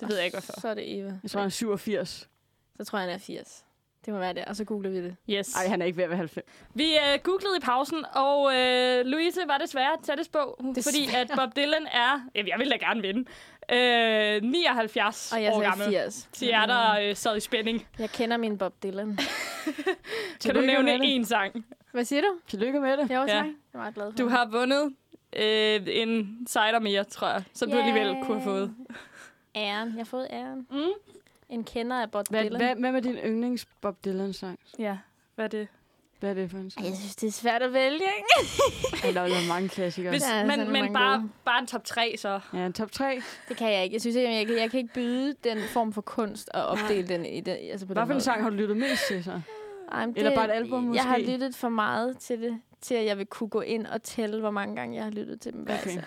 Speaker 5: Det ved jeg ikke, hvorfor.
Speaker 6: Så er det Eva.
Speaker 3: Jeg tror, han er 87.
Speaker 6: Så tror jeg, han er 80. Det må være det, og så googler vi det.
Speaker 5: Yes.
Speaker 3: Nej, han er ikke ved at være 90.
Speaker 5: Vi øh, googlede i pausen, og øh, Louise var desværre tættest på,
Speaker 6: Desværre.
Speaker 5: fordi at Bob Dylan er, jamen, jeg vil da gerne vinde, øh, 79
Speaker 6: Og jeg
Speaker 5: år gammel.
Speaker 6: 80.
Speaker 5: Så jeg er der øh, sad i spænding.
Speaker 6: Jeg kender min Bob Dylan.
Speaker 5: Kan du nævne en sang?
Speaker 6: Hvad siger du?
Speaker 3: Tillykke med det.
Speaker 6: Jeg var
Speaker 5: Ja.
Speaker 6: Jeg er meget glad for
Speaker 5: Du har vundet øh, en cider mere, tror jeg, som du alligevel kunne have fået.
Speaker 6: Æren. Jeg har fået æren.
Speaker 5: Mm.
Speaker 6: En kender af Bob
Speaker 3: Hvad,
Speaker 6: Dylan.
Speaker 3: hvad, hvad med din yndlings Bob Dylan sang?
Speaker 5: Ja, hvad er det?
Speaker 3: Hvad er det for en sang?
Speaker 6: Jeg synes, det er svært at vælge, ikke?
Speaker 3: Der er jo mange klassikere.
Speaker 5: Hvis,
Speaker 6: Ja,
Speaker 5: men men
Speaker 6: mange
Speaker 5: bare,
Speaker 6: gode.
Speaker 5: bare en top 3, så.
Speaker 3: Ja, en top 3.
Speaker 6: Det kan jeg ikke. Jeg synes, jeg, jeg, kan, jeg kan ikke byde den form for kunst og opdele den i det. Altså på
Speaker 3: Hvad
Speaker 6: den
Speaker 3: for en sang har du lyttet mest til, så?
Speaker 6: Ej,
Speaker 3: Eller bare et album,
Speaker 6: Jeg har
Speaker 3: måske?
Speaker 6: lyttet for meget til det, til, at jeg vil kunne gå ind og tælle, hvor mange gange jeg har lyttet til dem.
Speaker 3: Okay.
Speaker 6: Altså,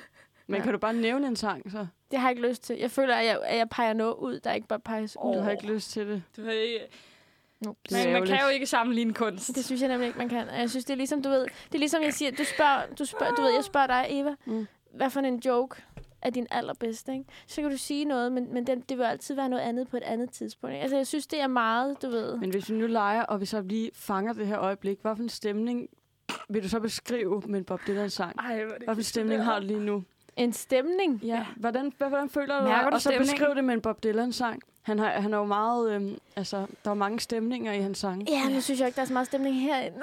Speaker 3: Men
Speaker 6: Ja.
Speaker 3: kan du bare nævne en sang, så?
Speaker 6: det har jeg ikke lyst til. Jeg føler, at jeg, at jeg peger noget ud, der ikke bare peges ud.
Speaker 3: Du har ikke lyst til det.
Speaker 5: Du har ikke,
Speaker 6: No.
Speaker 3: Det er
Speaker 5: man, man kan jo ikke sammenligne kunst.
Speaker 6: Det synes jeg nemlig ikke, man kan. Jeg synes, det er ligesom, du ved, det er ligesom, jeg siger, du spørger, du spørger, du ved, jeg spørger dig, Eva,
Speaker 3: Mm.
Speaker 6: hvad for en joke er din allerbedste, ikke? Så kan du sige noget, men, men det, det vil altid være noget andet på et andet tidspunkt. Ikke? Altså, jeg synes, det er meget, du ved.
Speaker 3: Men hvis vi nu leger, og vi så lige fanger det her øjeblik, hvad for en stemning vil du så beskrive med en Bob Dylan-sang?
Speaker 5: Ej, hvor er det
Speaker 3: Hvad for en stemning har du lige nu?
Speaker 6: En stemning.
Speaker 3: Ja. Hvordan, hvad, hvordan føler du
Speaker 5: Mærker du
Speaker 3: Og så beskriv det med en Bob Dylan-sang. Han, har, han er jo meget... Øhm, altså, der er mange stemninger i hans sang.
Speaker 6: Ja, nu synes jeg ikke, der er så meget stemning herinde.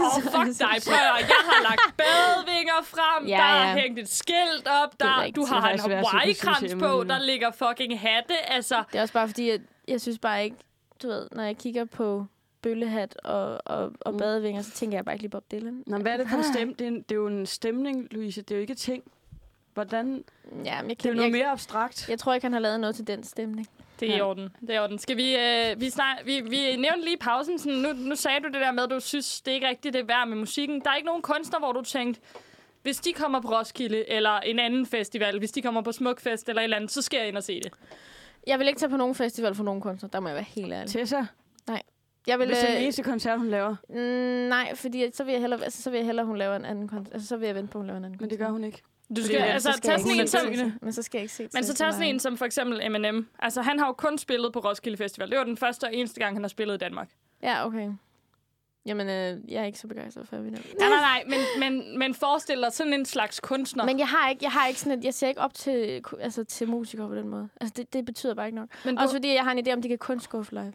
Speaker 5: Åh, oh, fuck dig, prøv. Jeg har lagt badevinger frem,
Speaker 6: Ja,
Speaker 5: der er
Speaker 6: ja.
Speaker 5: hængt et skilt op,
Speaker 6: Det er
Speaker 5: der,
Speaker 6: rigtigt.
Speaker 5: du
Speaker 3: Det
Speaker 5: har en Hawaii-krans på, der ligger fucking hatte. Altså,
Speaker 6: Det er også bare fordi, at jeg synes bare ikke, du ved, når jeg kigger på bøllehat og, og, og
Speaker 3: Mm.
Speaker 6: badevinger, så tænker jeg bare ikke lige Bob Dylan.
Speaker 3: Nå, hvad er det for en stemme? Det er, en, det er jo en stemning, Louise. Det er jo ikke ting. Hvordan?
Speaker 6: Ja, men jeg,
Speaker 3: Det er jo
Speaker 6: kan,
Speaker 3: noget
Speaker 6: jeg,
Speaker 3: mere abstrakt.
Speaker 6: jeg tror ikke, han har lavet noget til den stemning.
Speaker 5: det er i
Speaker 3: Ja.
Speaker 5: orden. Det er i orden. Skal vi, øh, vi, snak, vi, vi nævnte lige i pausen, sådan, nu, nu sagde du det der med, at du synes, det er ikke rigtigt, det er værd med musikken. Der er ikke nogen kunstner, hvor du tænkte, hvis de kommer på Roskilde, eller en anden festival, hvis de kommer på Smukfest eller et eller andet, så skal jeg ind og se det.
Speaker 6: Jeg vil ikke tage på nogen festival for nogen kunstner, der må jeg være helt ærlig.
Speaker 3: Tessa,
Speaker 6: Jeg vil,
Speaker 3: hvis det er den
Speaker 6: øh,
Speaker 3: eneste koncert, hun laver.
Speaker 6: mm, nej, fordi at så vil jeg hellere, altså, så vil jeg hellere, hun laver en anden koncert. Altså, så vil jeg vente på, at hun laver en anden
Speaker 3: Men det gør hun ikke.
Speaker 5: Du skal,
Speaker 3: ellers
Speaker 5: altså,
Speaker 6: så skal
Speaker 5: tage sådan en som.
Speaker 6: Men så skal jeg ikke se
Speaker 5: Men så tager sådan en som for eksempel Eminem. Altså, han har jo kun spillet på Roskilde Festival. Det var den første og eneste gang, han har spillet i Danmark.
Speaker 6: Ja, okay. Jamen, øh, jeg er ikke så begejstret for Eminem.
Speaker 5: Nej, nej, nej, men, men, men forestil dig sådan en slags kunstner.
Speaker 6: Men jeg har ikke, jeg har ikke sådan et, jeg ser ikke op til, altså, til musikere på den måde. Altså, det, det betyder bare ikke nok.
Speaker 5: men
Speaker 6: Også fordi jeg har en idé om, de kan kun skuffe live.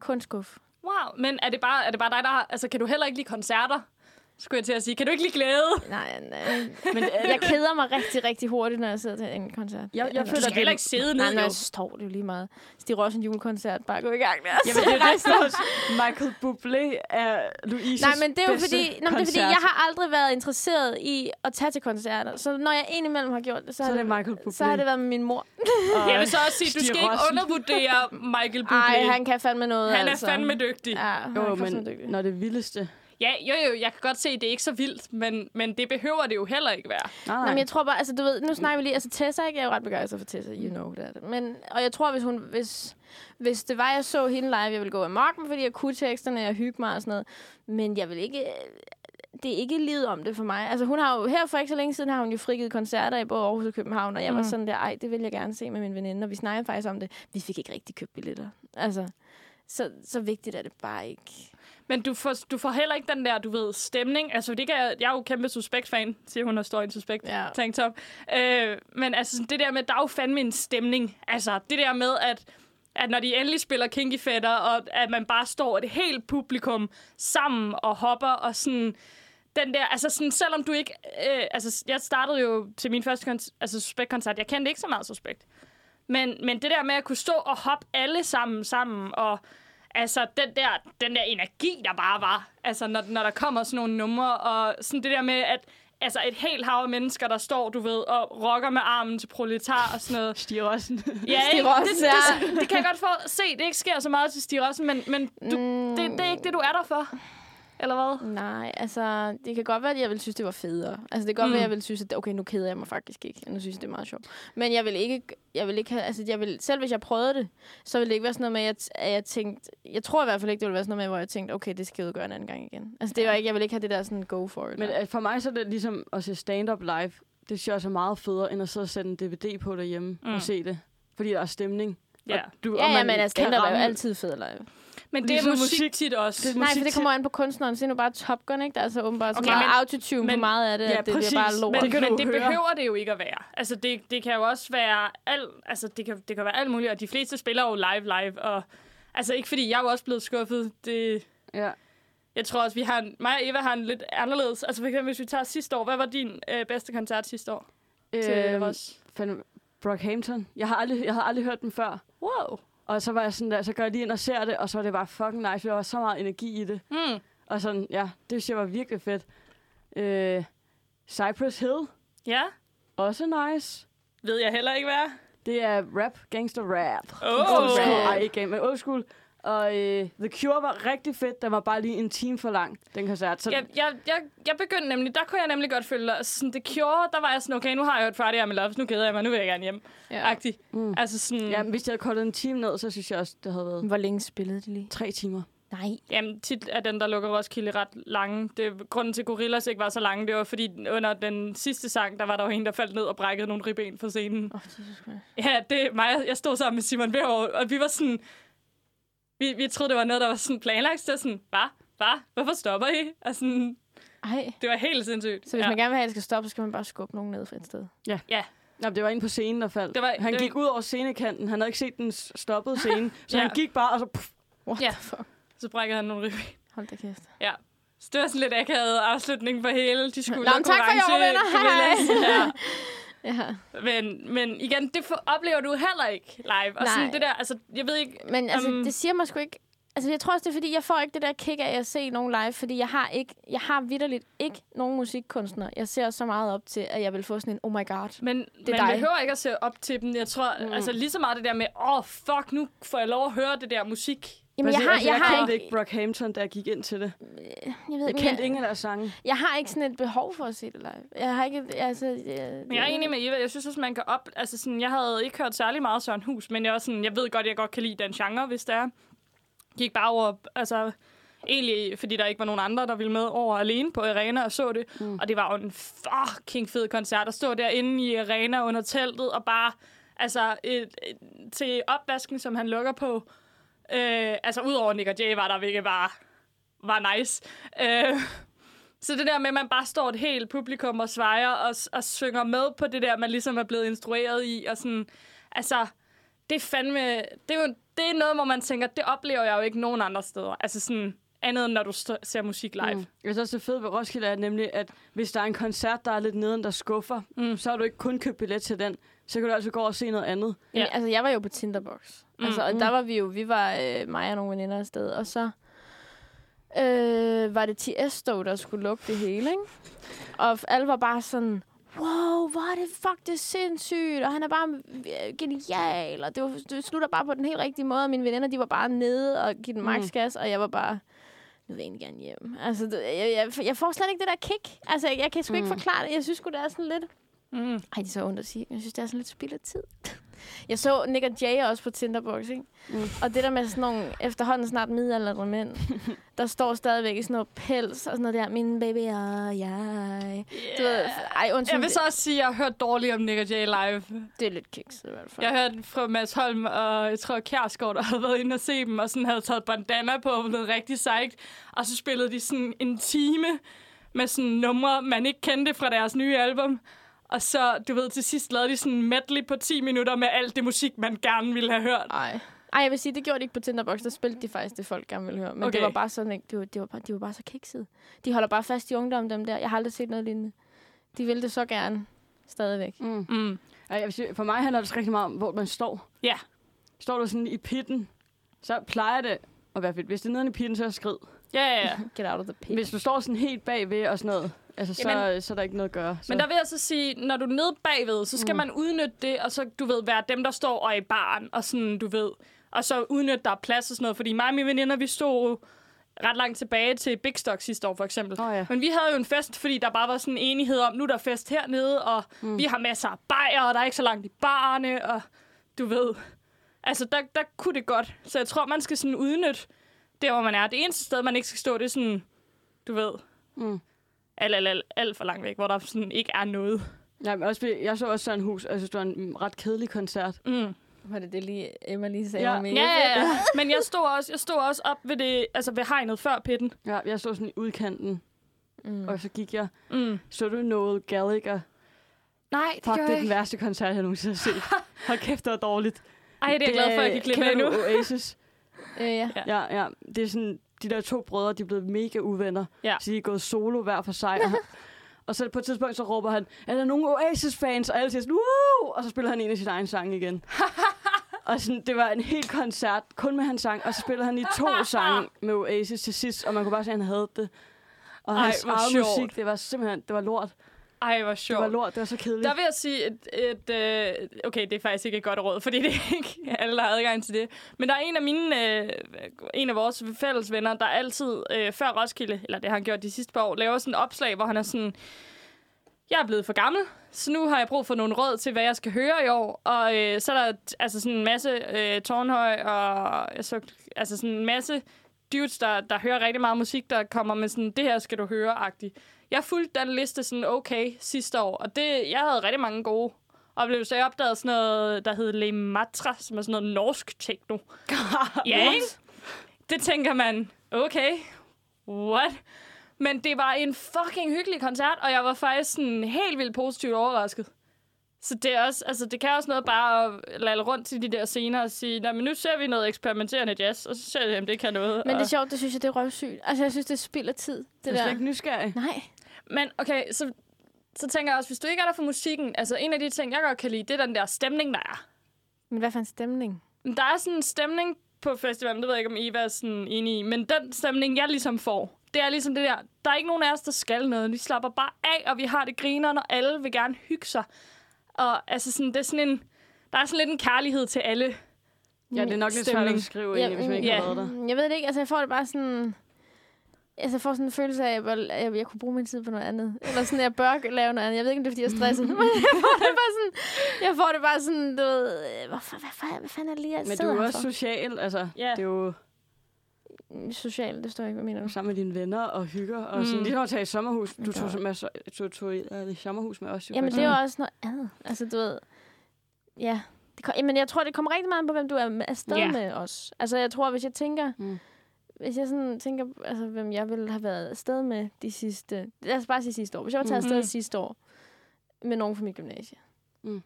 Speaker 6: Kun skuffe.
Speaker 5: wow, men er det, bare, er det bare dig, der har... Altså, kan du heller ikke lide koncerter? Skulle jeg til at sige. Kan du ikke lide glæde?
Speaker 6: Nej, nej. Men jeg keder mig rigtig, rigtig hurtigt, når jeg sidder til en koncert.
Speaker 3: Jeg, jeg
Speaker 6: Eller-
Speaker 5: Du
Speaker 3: føler,
Speaker 5: skal heller ikke sidde
Speaker 6: Nej,
Speaker 5: ned, jo.
Speaker 6: jeg står, det er jo lige meget. Stig Ross en julekoncert, bare gå i gang. Altså.
Speaker 3: Jamen, det er det. Michael Bublé er Louises
Speaker 6: Nej, men det er jo fordi, men det er fordi, jeg har aldrig været interesseret i at tage til koncerter. Så når jeg indimellem har gjort det, så,
Speaker 3: Så
Speaker 6: har
Speaker 3: er
Speaker 6: det,
Speaker 3: Michael Bublé.
Speaker 6: så har det været med min mor.
Speaker 3: Og
Speaker 5: Jeg vil så også sige, du skal ikke
Speaker 3: Rossen.
Speaker 5: undervurdere Michael Bublé.
Speaker 6: Ej, han kan fandme noget,
Speaker 5: han er
Speaker 6: altså.
Speaker 5: fandme dygtig.
Speaker 6: Ja, han
Speaker 3: Jo,
Speaker 6: er
Speaker 3: men,
Speaker 6: dygtig.
Speaker 3: når det vildeste.
Speaker 5: Ja, jo, jo, jeg kan godt se, at det er ikke så vildt, men, men det behøver det jo heller ikke være.
Speaker 3: Nej,
Speaker 6: Nå, men jeg tror bare, altså du ved, nu snakker vi lige, altså Tessa, ikke? jeg er jo ret begejstret for Tessa, you know that. Men, og jeg tror, hvis hun, hvis, hvis det var, jeg så hende live, jeg ville gå amok, med, fordi jeg kunne teksterne og hygge mig og sådan noget. Men jeg vil ikke, det er ikke livet om det for mig. Altså hun har jo, her for ikke så længe siden, har hun jo frigivet koncerter i både Aarhus og København, og jeg mm. var sådan der, ej, det vil jeg gerne se med min veninde, og vi snakkede faktisk om det. Vi fik ikke rigtig købt billetter. Altså, så, så vigtigt er det bare ikke.
Speaker 5: Men du får, du får heller ikke den der, du ved, stemning. Altså, det kan jeg, jeg er jo kæmpe Suspekt-fan, siger hun, der står i en Suspekt
Speaker 6: Ja.
Speaker 5: tanktop. Øh, men altså, det der med, der er jo fandme en stemning. Altså, det der med, at, at når de endelig spiller Kinky Fætter, og at man bare står et helt publikum sammen og hopper, og sådan den der, altså sådan, selvom du ikke, øh, altså jeg startede jo til min første kon- altså, Suspekt-koncert, jeg kendte ikke så meget Suspekt. Men, men det der med at kunne stå og hoppe alle sammen sammen, og altså den der, den der energi, der bare var, altså når, når der kommer sådan nogle numre, og sådan det der med, at altså et helt hav af mennesker, der står, du ved, og rocker med armen til proletar og sådan noget.
Speaker 3: Stig Rossen.
Speaker 5: Ja,
Speaker 6: Stig? Rossen,
Speaker 5: det, det, det, det, kan jeg godt få se, det ikke sker så meget til Stig Rossen, men, men du,
Speaker 6: Mm.
Speaker 5: det, det er ikke det, du er der for. Eller hvad?
Speaker 6: Nej, altså, det kan godt være, at jeg vil synes, det var federe. Altså, det kan godt
Speaker 5: Mm.
Speaker 6: være, at jeg vil synes, at okay, nu keder jeg mig faktisk ikke. Nu synes jeg, det er meget sjovt. Men jeg vil ikke, jeg vil ikke have, altså, jeg vil, selv hvis jeg prøvede det, så ville det ikke være sådan noget med, at jeg, at jeg tænkte, jeg tror i hvert fald ikke, det ville være sådan noget med, hvor jeg tænkte, okay, det skal jeg udgøre en anden gang igen. Altså, det var ikke, jeg vil ikke have det der sådan go for it.
Speaker 3: Men øh, for mig så er det ligesom at se stand-up live. Det synes jeg også er meget federe, end at sidde og sætte en DVD på derhjemme
Speaker 5: Mm.
Speaker 3: og se det. Fordi der er stemning.
Speaker 5: Ja.
Speaker 3: Og du,
Speaker 6: ja,
Speaker 3: og
Speaker 6: ja,
Speaker 3: man
Speaker 6: men altså,
Speaker 3: kan
Speaker 6: stand er jo altid fed live.
Speaker 5: Men det er
Speaker 3: Ligesom
Speaker 5: musik,
Speaker 3: musik.
Speaker 5: tit også.
Speaker 3: Det er
Speaker 6: Nej, for det kommer an på kunstneren. Se nu bare Top Gun, ikke? Der er så åbenbart
Speaker 5: Okay,
Speaker 6: så meget autotune på meget af det,
Speaker 3: Ja,
Speaker 6: at det
Speaker 3: præcis.
Speaker 6: bliver bare lort.
Speaker 5: Men,
Speaker 3: Det kan
Speaker 5: men det
Speaker 3: høre.
Speaker 5: behøver det jo ikke at være. Altså, det, det kan jo også være alt, altså, det kan, det kan være alt muligt, og de fleste spiller jo live live, og altså ikke fordi jeg er jo også blevet skuffet, det,
Speaker 3: Ja.
Speaker 5: jeg tror også, vi har en, mig og Eva har en lidt anderledes, altså for eksempel, hvis vi tager sidste år, hvad var din øh, bedste koncert sidste år til
Speaker 3: Øhm,
Speaker 5: os?
Speaker 3: fandme, Brockhampton. Jeg har aldrig, jeg havde aldrig hørt den før.
Speaker 5: Wow.
Speaker 3: Og så var jeg sådan der, så går jeg lige ind og ser det, og så var det bare fucking nice. Der var så meget energi i det.
Speaker 5: Mm.
Speaker 3: Og sådan, ja, det synes jeg var virkelig fedt. Øh, Cypress Hill,
Speaker 5: Ja,
Speaker 3: også nice.
Speaker 5: ved jeg heller ikke, hvad.
Speaker 3: Det er rap, gangster rap.
Speaker 5: Oh.
Speaker 3: Old school, ej, ikke gang, men old school. Og øh, The Cure var rigtig fedt. Den var bare lige en time for lang, den koncert. Så
Speaker 5: Jeg, jeg, jeg, jeg begyndte nemlig, der kunne jeg nemlig godt følge dig. Altså, Sådan, The Cure, der var jeg sådan, okay, nu har jeg hørt Friday I'm in Love, nu keder jeg mig, nu vil jeg gerne hjem.
Speaker 6: Ja.
Speaker 5: Agtig.
Speaker 3: Mm.
Speaker 5: Altså sådan,
Speaker 3: ja, hvis jeg havde kortet en time ned, så synes jeg også, det havde været
Speaker 6: Hvor længe spillede de lige?
Speaker 3: tre timer.
Speaker 6: Nej.
Speaker 5: Jamen, tit er den, der lukker Roskilde ret lange. Det, grunden til, at Gorillas ikke var så lange, det var, fordi under den sidste sang, der var der jo en, der faldt ned og brækkede nogle ribben for scenen.
Speaker 6: Åh, oh, Jesus Christ.
Speaker 5: Ja, det mig. Jeg stod sammen med Simon Bjerg, og vi var sådan... Vi, vi troede, det var noget, der var sådan planlagt. Så sådan, hvad? Hvad? Hvorfor stopper I? Og sådan,
Speaker 6: Ej.
Speaker 5: det var helt sindssygt.
Speaker 6: Så hvis
Speaker 5: ja.
Speaker 6: man gerne vil have, at det skal stoppe, så skal man bare skubbe nogen ned fra et sted.
Speaker 5: Ja,
Speaker 3: Nå, det var inde på scenen, der faldt.
Speaker 5: Det var-
Speaker 3: han
Speaker 5: det-
Speaker 3: gik ud over scenekanten. Han havde ikke set den stoppede scene. så
Speaker 5: Ja.
Speaker 3: han gik bare, og så... Pff,
Speaker 6: What
Speaker 5: Ja.
Speaker 6: the fuck?
Speaker 5: så brækkede han nogle ribben.
Speaker 6: Hold da kæft.
Speaker 5: Ja. Så det var sådan lidt akavet afslutning på hele de skulle
Speaker 6: Nå, tak for i år, venner. Hej, hej.
Speaker 5: Ja.
Speaker 6: Ja.
Speaker 5: Men, men igen, det for, oplever du heller ikke live. Og sådan
Speaker 6: Nej.
Speaker 5: det der, altså, jeg ved ikke...
Speaker 6: Men altså, um, det siger mig sgu ikke... Altså, jeg tror også, det er, fordi jeg får ikke det der kick af at se nogen live, fordi jeg har ikke, jeg har vidderligt ikke nogen musikkunstner. Jeg ser så meget op til, at jeg vil få sådan en, oh my god.
Speaker 5: Men
Speaker 6: er
Speaker 5: man
Speaker 6: dig.
Speaker 5: behøver ikke at se op til dem. Jeg tror, mm. altså lige så meget det der med, åh, oh, fuck, nu får jeg lov at høre det der musik.
Speaker 6: Jamen, jeg har,
Speaker 3: altså,
Speaker 6: jeg,
Speaker 3: jeg
Speaker 6: har
Speaker 3: kendte
Speaker 6: ikke,
Speaker 3: Brockhampton, da jeg gik ind til det.
Speaker 6: jeg, ved,
Speaker 3: Jeg
Speaker 6: ikke,
Speaker 3: kendte
Speaker 6: jeg,
Speaker 3: ingen af deres sange.
Speaker 6: jeg har ikke sådan et behov for at se det live. Jeg har ikke, altså... Jeg,
Speaker 5: Men jeg er enig med Eva. Jeg synes også, man kan op... Altså sådan, jeg havde ikke hørt særlig meget Søren Hus, men jeg, var sådan, jeg ved godt, jeg godt kan lide den genre, hvis det er. Gik bare over... Altså, egentlig, fordi der ikke var nogen andre, der ville med over alene på Arena og så det. Mm. Og det var jo en fucking fed koncert at stå derinde i Arena under teltet og bare... Altså, et, et, til opvasken, som han lukker på. Øh, altså, udover Nick og Jay var der virkelig bare var nice. Øh, så det der med, at man bare står et helt publikum og svejer og, og synger med på det der, man ligesom er blevet instrueret i. Og sådan, altså, det er fandme... Det er jo det er noget, hvor man tænker, det oplever jeg jo ikke nogen andre steder. Altså sådan, andet end når du st- ser musik live. Mm.
Speaker 3: Jeg synes også, det fede ved Roskilde er nemlig, at hvis der er en koncert, der er lidt neden, der skuffer,
Speaker 5: Mm.
Speaker 3: så har du ikke kun købt billet til den. Så kan du altså gå over og se noget andet.
Speaker 5: Ja.
Speaker 6: Ja. Altså, jeg var jo på Tinderbox. Mm. Altså, og
Speaker 3: Mm.
Speaker 6: der var vi jo, vi var øh, mig og nogle veninder afsted, og så øh, var det Tiesto, der skulle lukke det hele, ikke? Og alle var bare sådan, wow, hvor er det fuck, det er sindssygt, og han er bare øh, genial, og det, var, det slutter bare på den helt rigtige måde, og mine veninder, de var bare nede og give den max gas, og jeg var bare, nu vil jeg egentlig gerne hjem. Altså, det, jeg, jeg, jeg får slet ikke det der kick. Altså, jeg, jeg kan sgu mm. ikke forklare det. Jeg synes sgu, det er sådan lidt...
Speaker 5: Mm.
Speaker 6: Ej, det er så ondt at sige. Jeg synes, det er sådan lidt spild af tid. Jeg så Nick og Jay også på Tinderbox, ikke? Mm. Og det der med sådan nogle efterhånden snart midaldrende mænd, der står stadigvæk i sådan noget pels og sådan noget der, min baby og jeg. Du ved, ej, undskyld,
Speaker 5: Jeg vil så også sige, at jeg har hørt dårligt om Nick og Jay live.
Speaker 6: det er lidt kikset i hvert fald.
Speaker 5: Jeg hørte fra Mads Holm, og jeg tror, Kjærsgaard, der havde været inde og se dem, og sådan havde taget bandana på og blevet rigtig sejt. Og så spillede de sådan en time med sådan numre, man ikke kendte fra deres nye album. Og så, du ved, til sidst lavede de sådan en medley på 10 minutter med alt det musik, man gerne ville have hørt.
Speaker 6: Ej. Ej, jeg vil sige, det gjorde de ikke på Tinderbox. Der spillede de faktisk det, folk gerne ville høre. Men okay. Det var bare sådan, ikke? Det var, det var, bare, de var bare så kiksede. De holder bare fast i ungdom, dem der. Jeg har aldrig set noget lignende. De ville det så gerne. Stadigvæk.
Speaker 3: Mm.
Speaker 5: Mm.
Speaker 3: Ej, jeg vil sige, for mig handler det rigtig meget om, hvor man står.
Speaker 5: Ja.
Speaker 3: Står du sådan i pitten, så plejer det at være fedt. Hvis det er nede i pitten, så er skrid.
Speaker 5: Ja, ja, ja.
Speaker 6: Get out of the pit.
Speaker 3: Hvis du står sådan helt bagved og sådan noget, altså, så,
Speaker 5: Jamen-
Speaker 3: så er der ikke noget at gøre. Så.
Speaker 5: Men der vil jeg så sige, når du er nede bagved, så skal mm. man udnytte det, og så, du ved, være dem, der står og er i baren, og sådan, du ved, og så udnytte, der er plads og sådan noget. Fordi mig og mine veninder, vi stod ret langt tilbage til Big Stock sidste år, for eksempel.
Speaker 3: Åh, ja.
Speaker 5: Men vi havde jo en fest, fordi der bare var sådan en enighed om, nu er der fest hernede, og mm. vi har masser af bajer, og der er ikke så langt i barne, og du ved. Altså, der, der kunne det godt. Så jeg tror, man skal sådan udnytte der, hvor man er. Det eneste sted, man ikke skal stå, det er sådan, du ved,
Speaker 3: Mm.
Speaker 5: Alt, alt, alt, alt for langt væk, hvor der sådan ikke er noget.
Speaker 3: Ja, men også, jeg så også sådan en hus, og jeg synes, det var en ret kedelig koncert.
Speaker 5: Mm.
Speaker 6: Var det det lige, Emma lige sagde
Speaker 3: Ja.
Speaker 6: om
Speaker 5: Ja, ja, ja. Men jeg stod også, jeg stod også op ved, det, altså ved hegnet før pitten.
Speaker 3: Ja, jeg stod sådan i udkanten,
Speaker 6: Mm.
Speaker 3: og så gik jeg.
Speaker 5: Mm.
Speaker 3: Så du noget Gallagher?
Speaker 5: Nej, det
Speaker 3: Fuck, det er
Speaker 5: jeg
Speaker 3: den
Speaker 5: ikke.
Speaker 3: værste koncert, jeg nogensinde har set. Hold kæft, det var dårligt.
Speaker 5: Ej, det er jeg glad for, at jeg gik glip af nu.
Speaker 3: Oasis?
Speaker 6: Øh, ja.
Speaker 5: Ja.
Speaker 3: Ja, ja. Det er sådan, de der to brødre, de er blevet mega uvenner.
Speaker 5: Ja.
Speaker 3: Så de er gået solo hver for sig. og, og så på et tidspunkt, så råber han, er der nogen Oasis-fans? Og alle siger sådan, Woo! Og så spiller han en af sine egne sange igen. og sådan, det var en hel koncert, kun med hans sang. Og så spillede han i to sange med Oasis til sidst, og man kunne bare se, at han havde det. Og
Speaker 5: Ej,
Speaker 3: hans eget musik, det var simpelthen, det var lort.
Speaker 5: Ej, hvor
Speaker 3: Det
Speaker 5: sjovt.
Speaker 3: var lort, det var så kedeligt.
Speaker 5: Der vil jeg sige, et, et, øh, okay, det er faktisk ikke et godt råd, fordi det er ikke alle, der har adgang til det. Men der er en af mine, øh, en af vores fælles venner, der altid øh, før Roskilde, eller det har han gjort de sidste par år, laver sådan et opslag, hvor han er sådan, jeg er blevet for gammel, så nu har jeg brug for nogle råd til, hvad jeg skal høre i år. Og øh, så er der altså sådan en masse øh, tårnhøj, og så, altså sådan en masse dudes, der, der hører rigtig meget musik, der kommer med sådan, det her skal du høre-agtigt. Jeg fulgte den liste sådan okay sidste år, og det, jeg havde rigtig mange gode oplevelser. Jeg opdagede sådan noget, der hed Le Matra, som er sådan noget norsk techno. ja, ikke? Det tænker man, okay, what? Men det var en fucking hyggelig koncert, og jeg var faktisk sådan helt vildt positivt overrasket. Så det, er også, altså, det kan også noget bare at lade rundt til de der scener og sige, nej, men nu ser vi noget eksperimenterende jazz, og så ser vi, om det kan noget.
Speaker 6: Men det er sjovt, det synes jeg, det er røvsygt. Altså, jeg synes, det spilder tid, det
Speaker 3: Jeg er
Speaker 6: der.
Speaker 3: slet ikke nysgerrig.
Speaker 6: Nej.
Speaker 5: Men okay, så, så tænker jeg også, hvis du ikke er der for musikken, altså en af de ting, jeg godt kan lide, det er den der stemning, der er.
Speaker 6: Men hvad for en stemning?
Speaker 5: Men Der er sådan en stemning på festivalen, det ved jeg ikke, om Eva er sådan enig i, men den stemning, jeg ligesom får, det er ligesom det der, der er ikke nogen af os, der skal noget. Vi slapper bare af, og vi har det griner, og alle vil gerne hygge sig. Og altså sådan, det er sådan en, der er sådan lidt en kærlighed til alle.
Speaker 3: Ja, det er nok lidt svært at beskrive egentlig, hvis man ikke
Speaker 5: ja.
Speaker 3: har været der.
Speaker 6: Jeg ved det ikke, altså jeg får det bare sådan... Altså, jeg får sådan en følelse af, at jeg, jeg, jeg kunne bruge min tid på noget andet. Eller sådan, at jeg bør lave noget andet. Jeg ved ikke, om det er, fordi jeg er stresset. Men jeg får det bare sådan... Jeg får det bare sådan, du ved... øh, Hvorfor, hvad, fanden, hvad fanden er det lige, jeg
Speaker 3: Men du er jo også
Speaker 6: for?
Speaker 3: social, altså.
Speaker 5: Ja.
Speaker 3: Det er jo
Speaker 6: Social, det står ikke, hvad mener du?
Speaker 3: sammen med dine venner og hygger. Og sådan,
Speaker 5: Mm.
Speaker 3: lige når du tager i sommerhus, du
Speaker 6: Det
Speaker 3: tog, med, tog, tog, i sommerhus med os. jo,
Speaker 6: Jamen, det er jo også noget andet. Altså, du ved... Ja. Det, kom, men jeg tror, det kommer rigtig meget an på, hvem du er med- afsted
Speaker 5: Ja.
Speaker 6: med os. Altså, jeg tror, hvis jeg tænker...
Speaker 3: Mm.
Speaker 6: Hvis jeg sådan tænker, altså, hvem jeg ville have været afsted med de sidste... Lad os bare sige sidste år. Hvis jeg var taget afsted
Speaker 5: Mhm.
Speaker 6: sidste år med nogen fra mit gymnasie,
Speaker 3: Mm.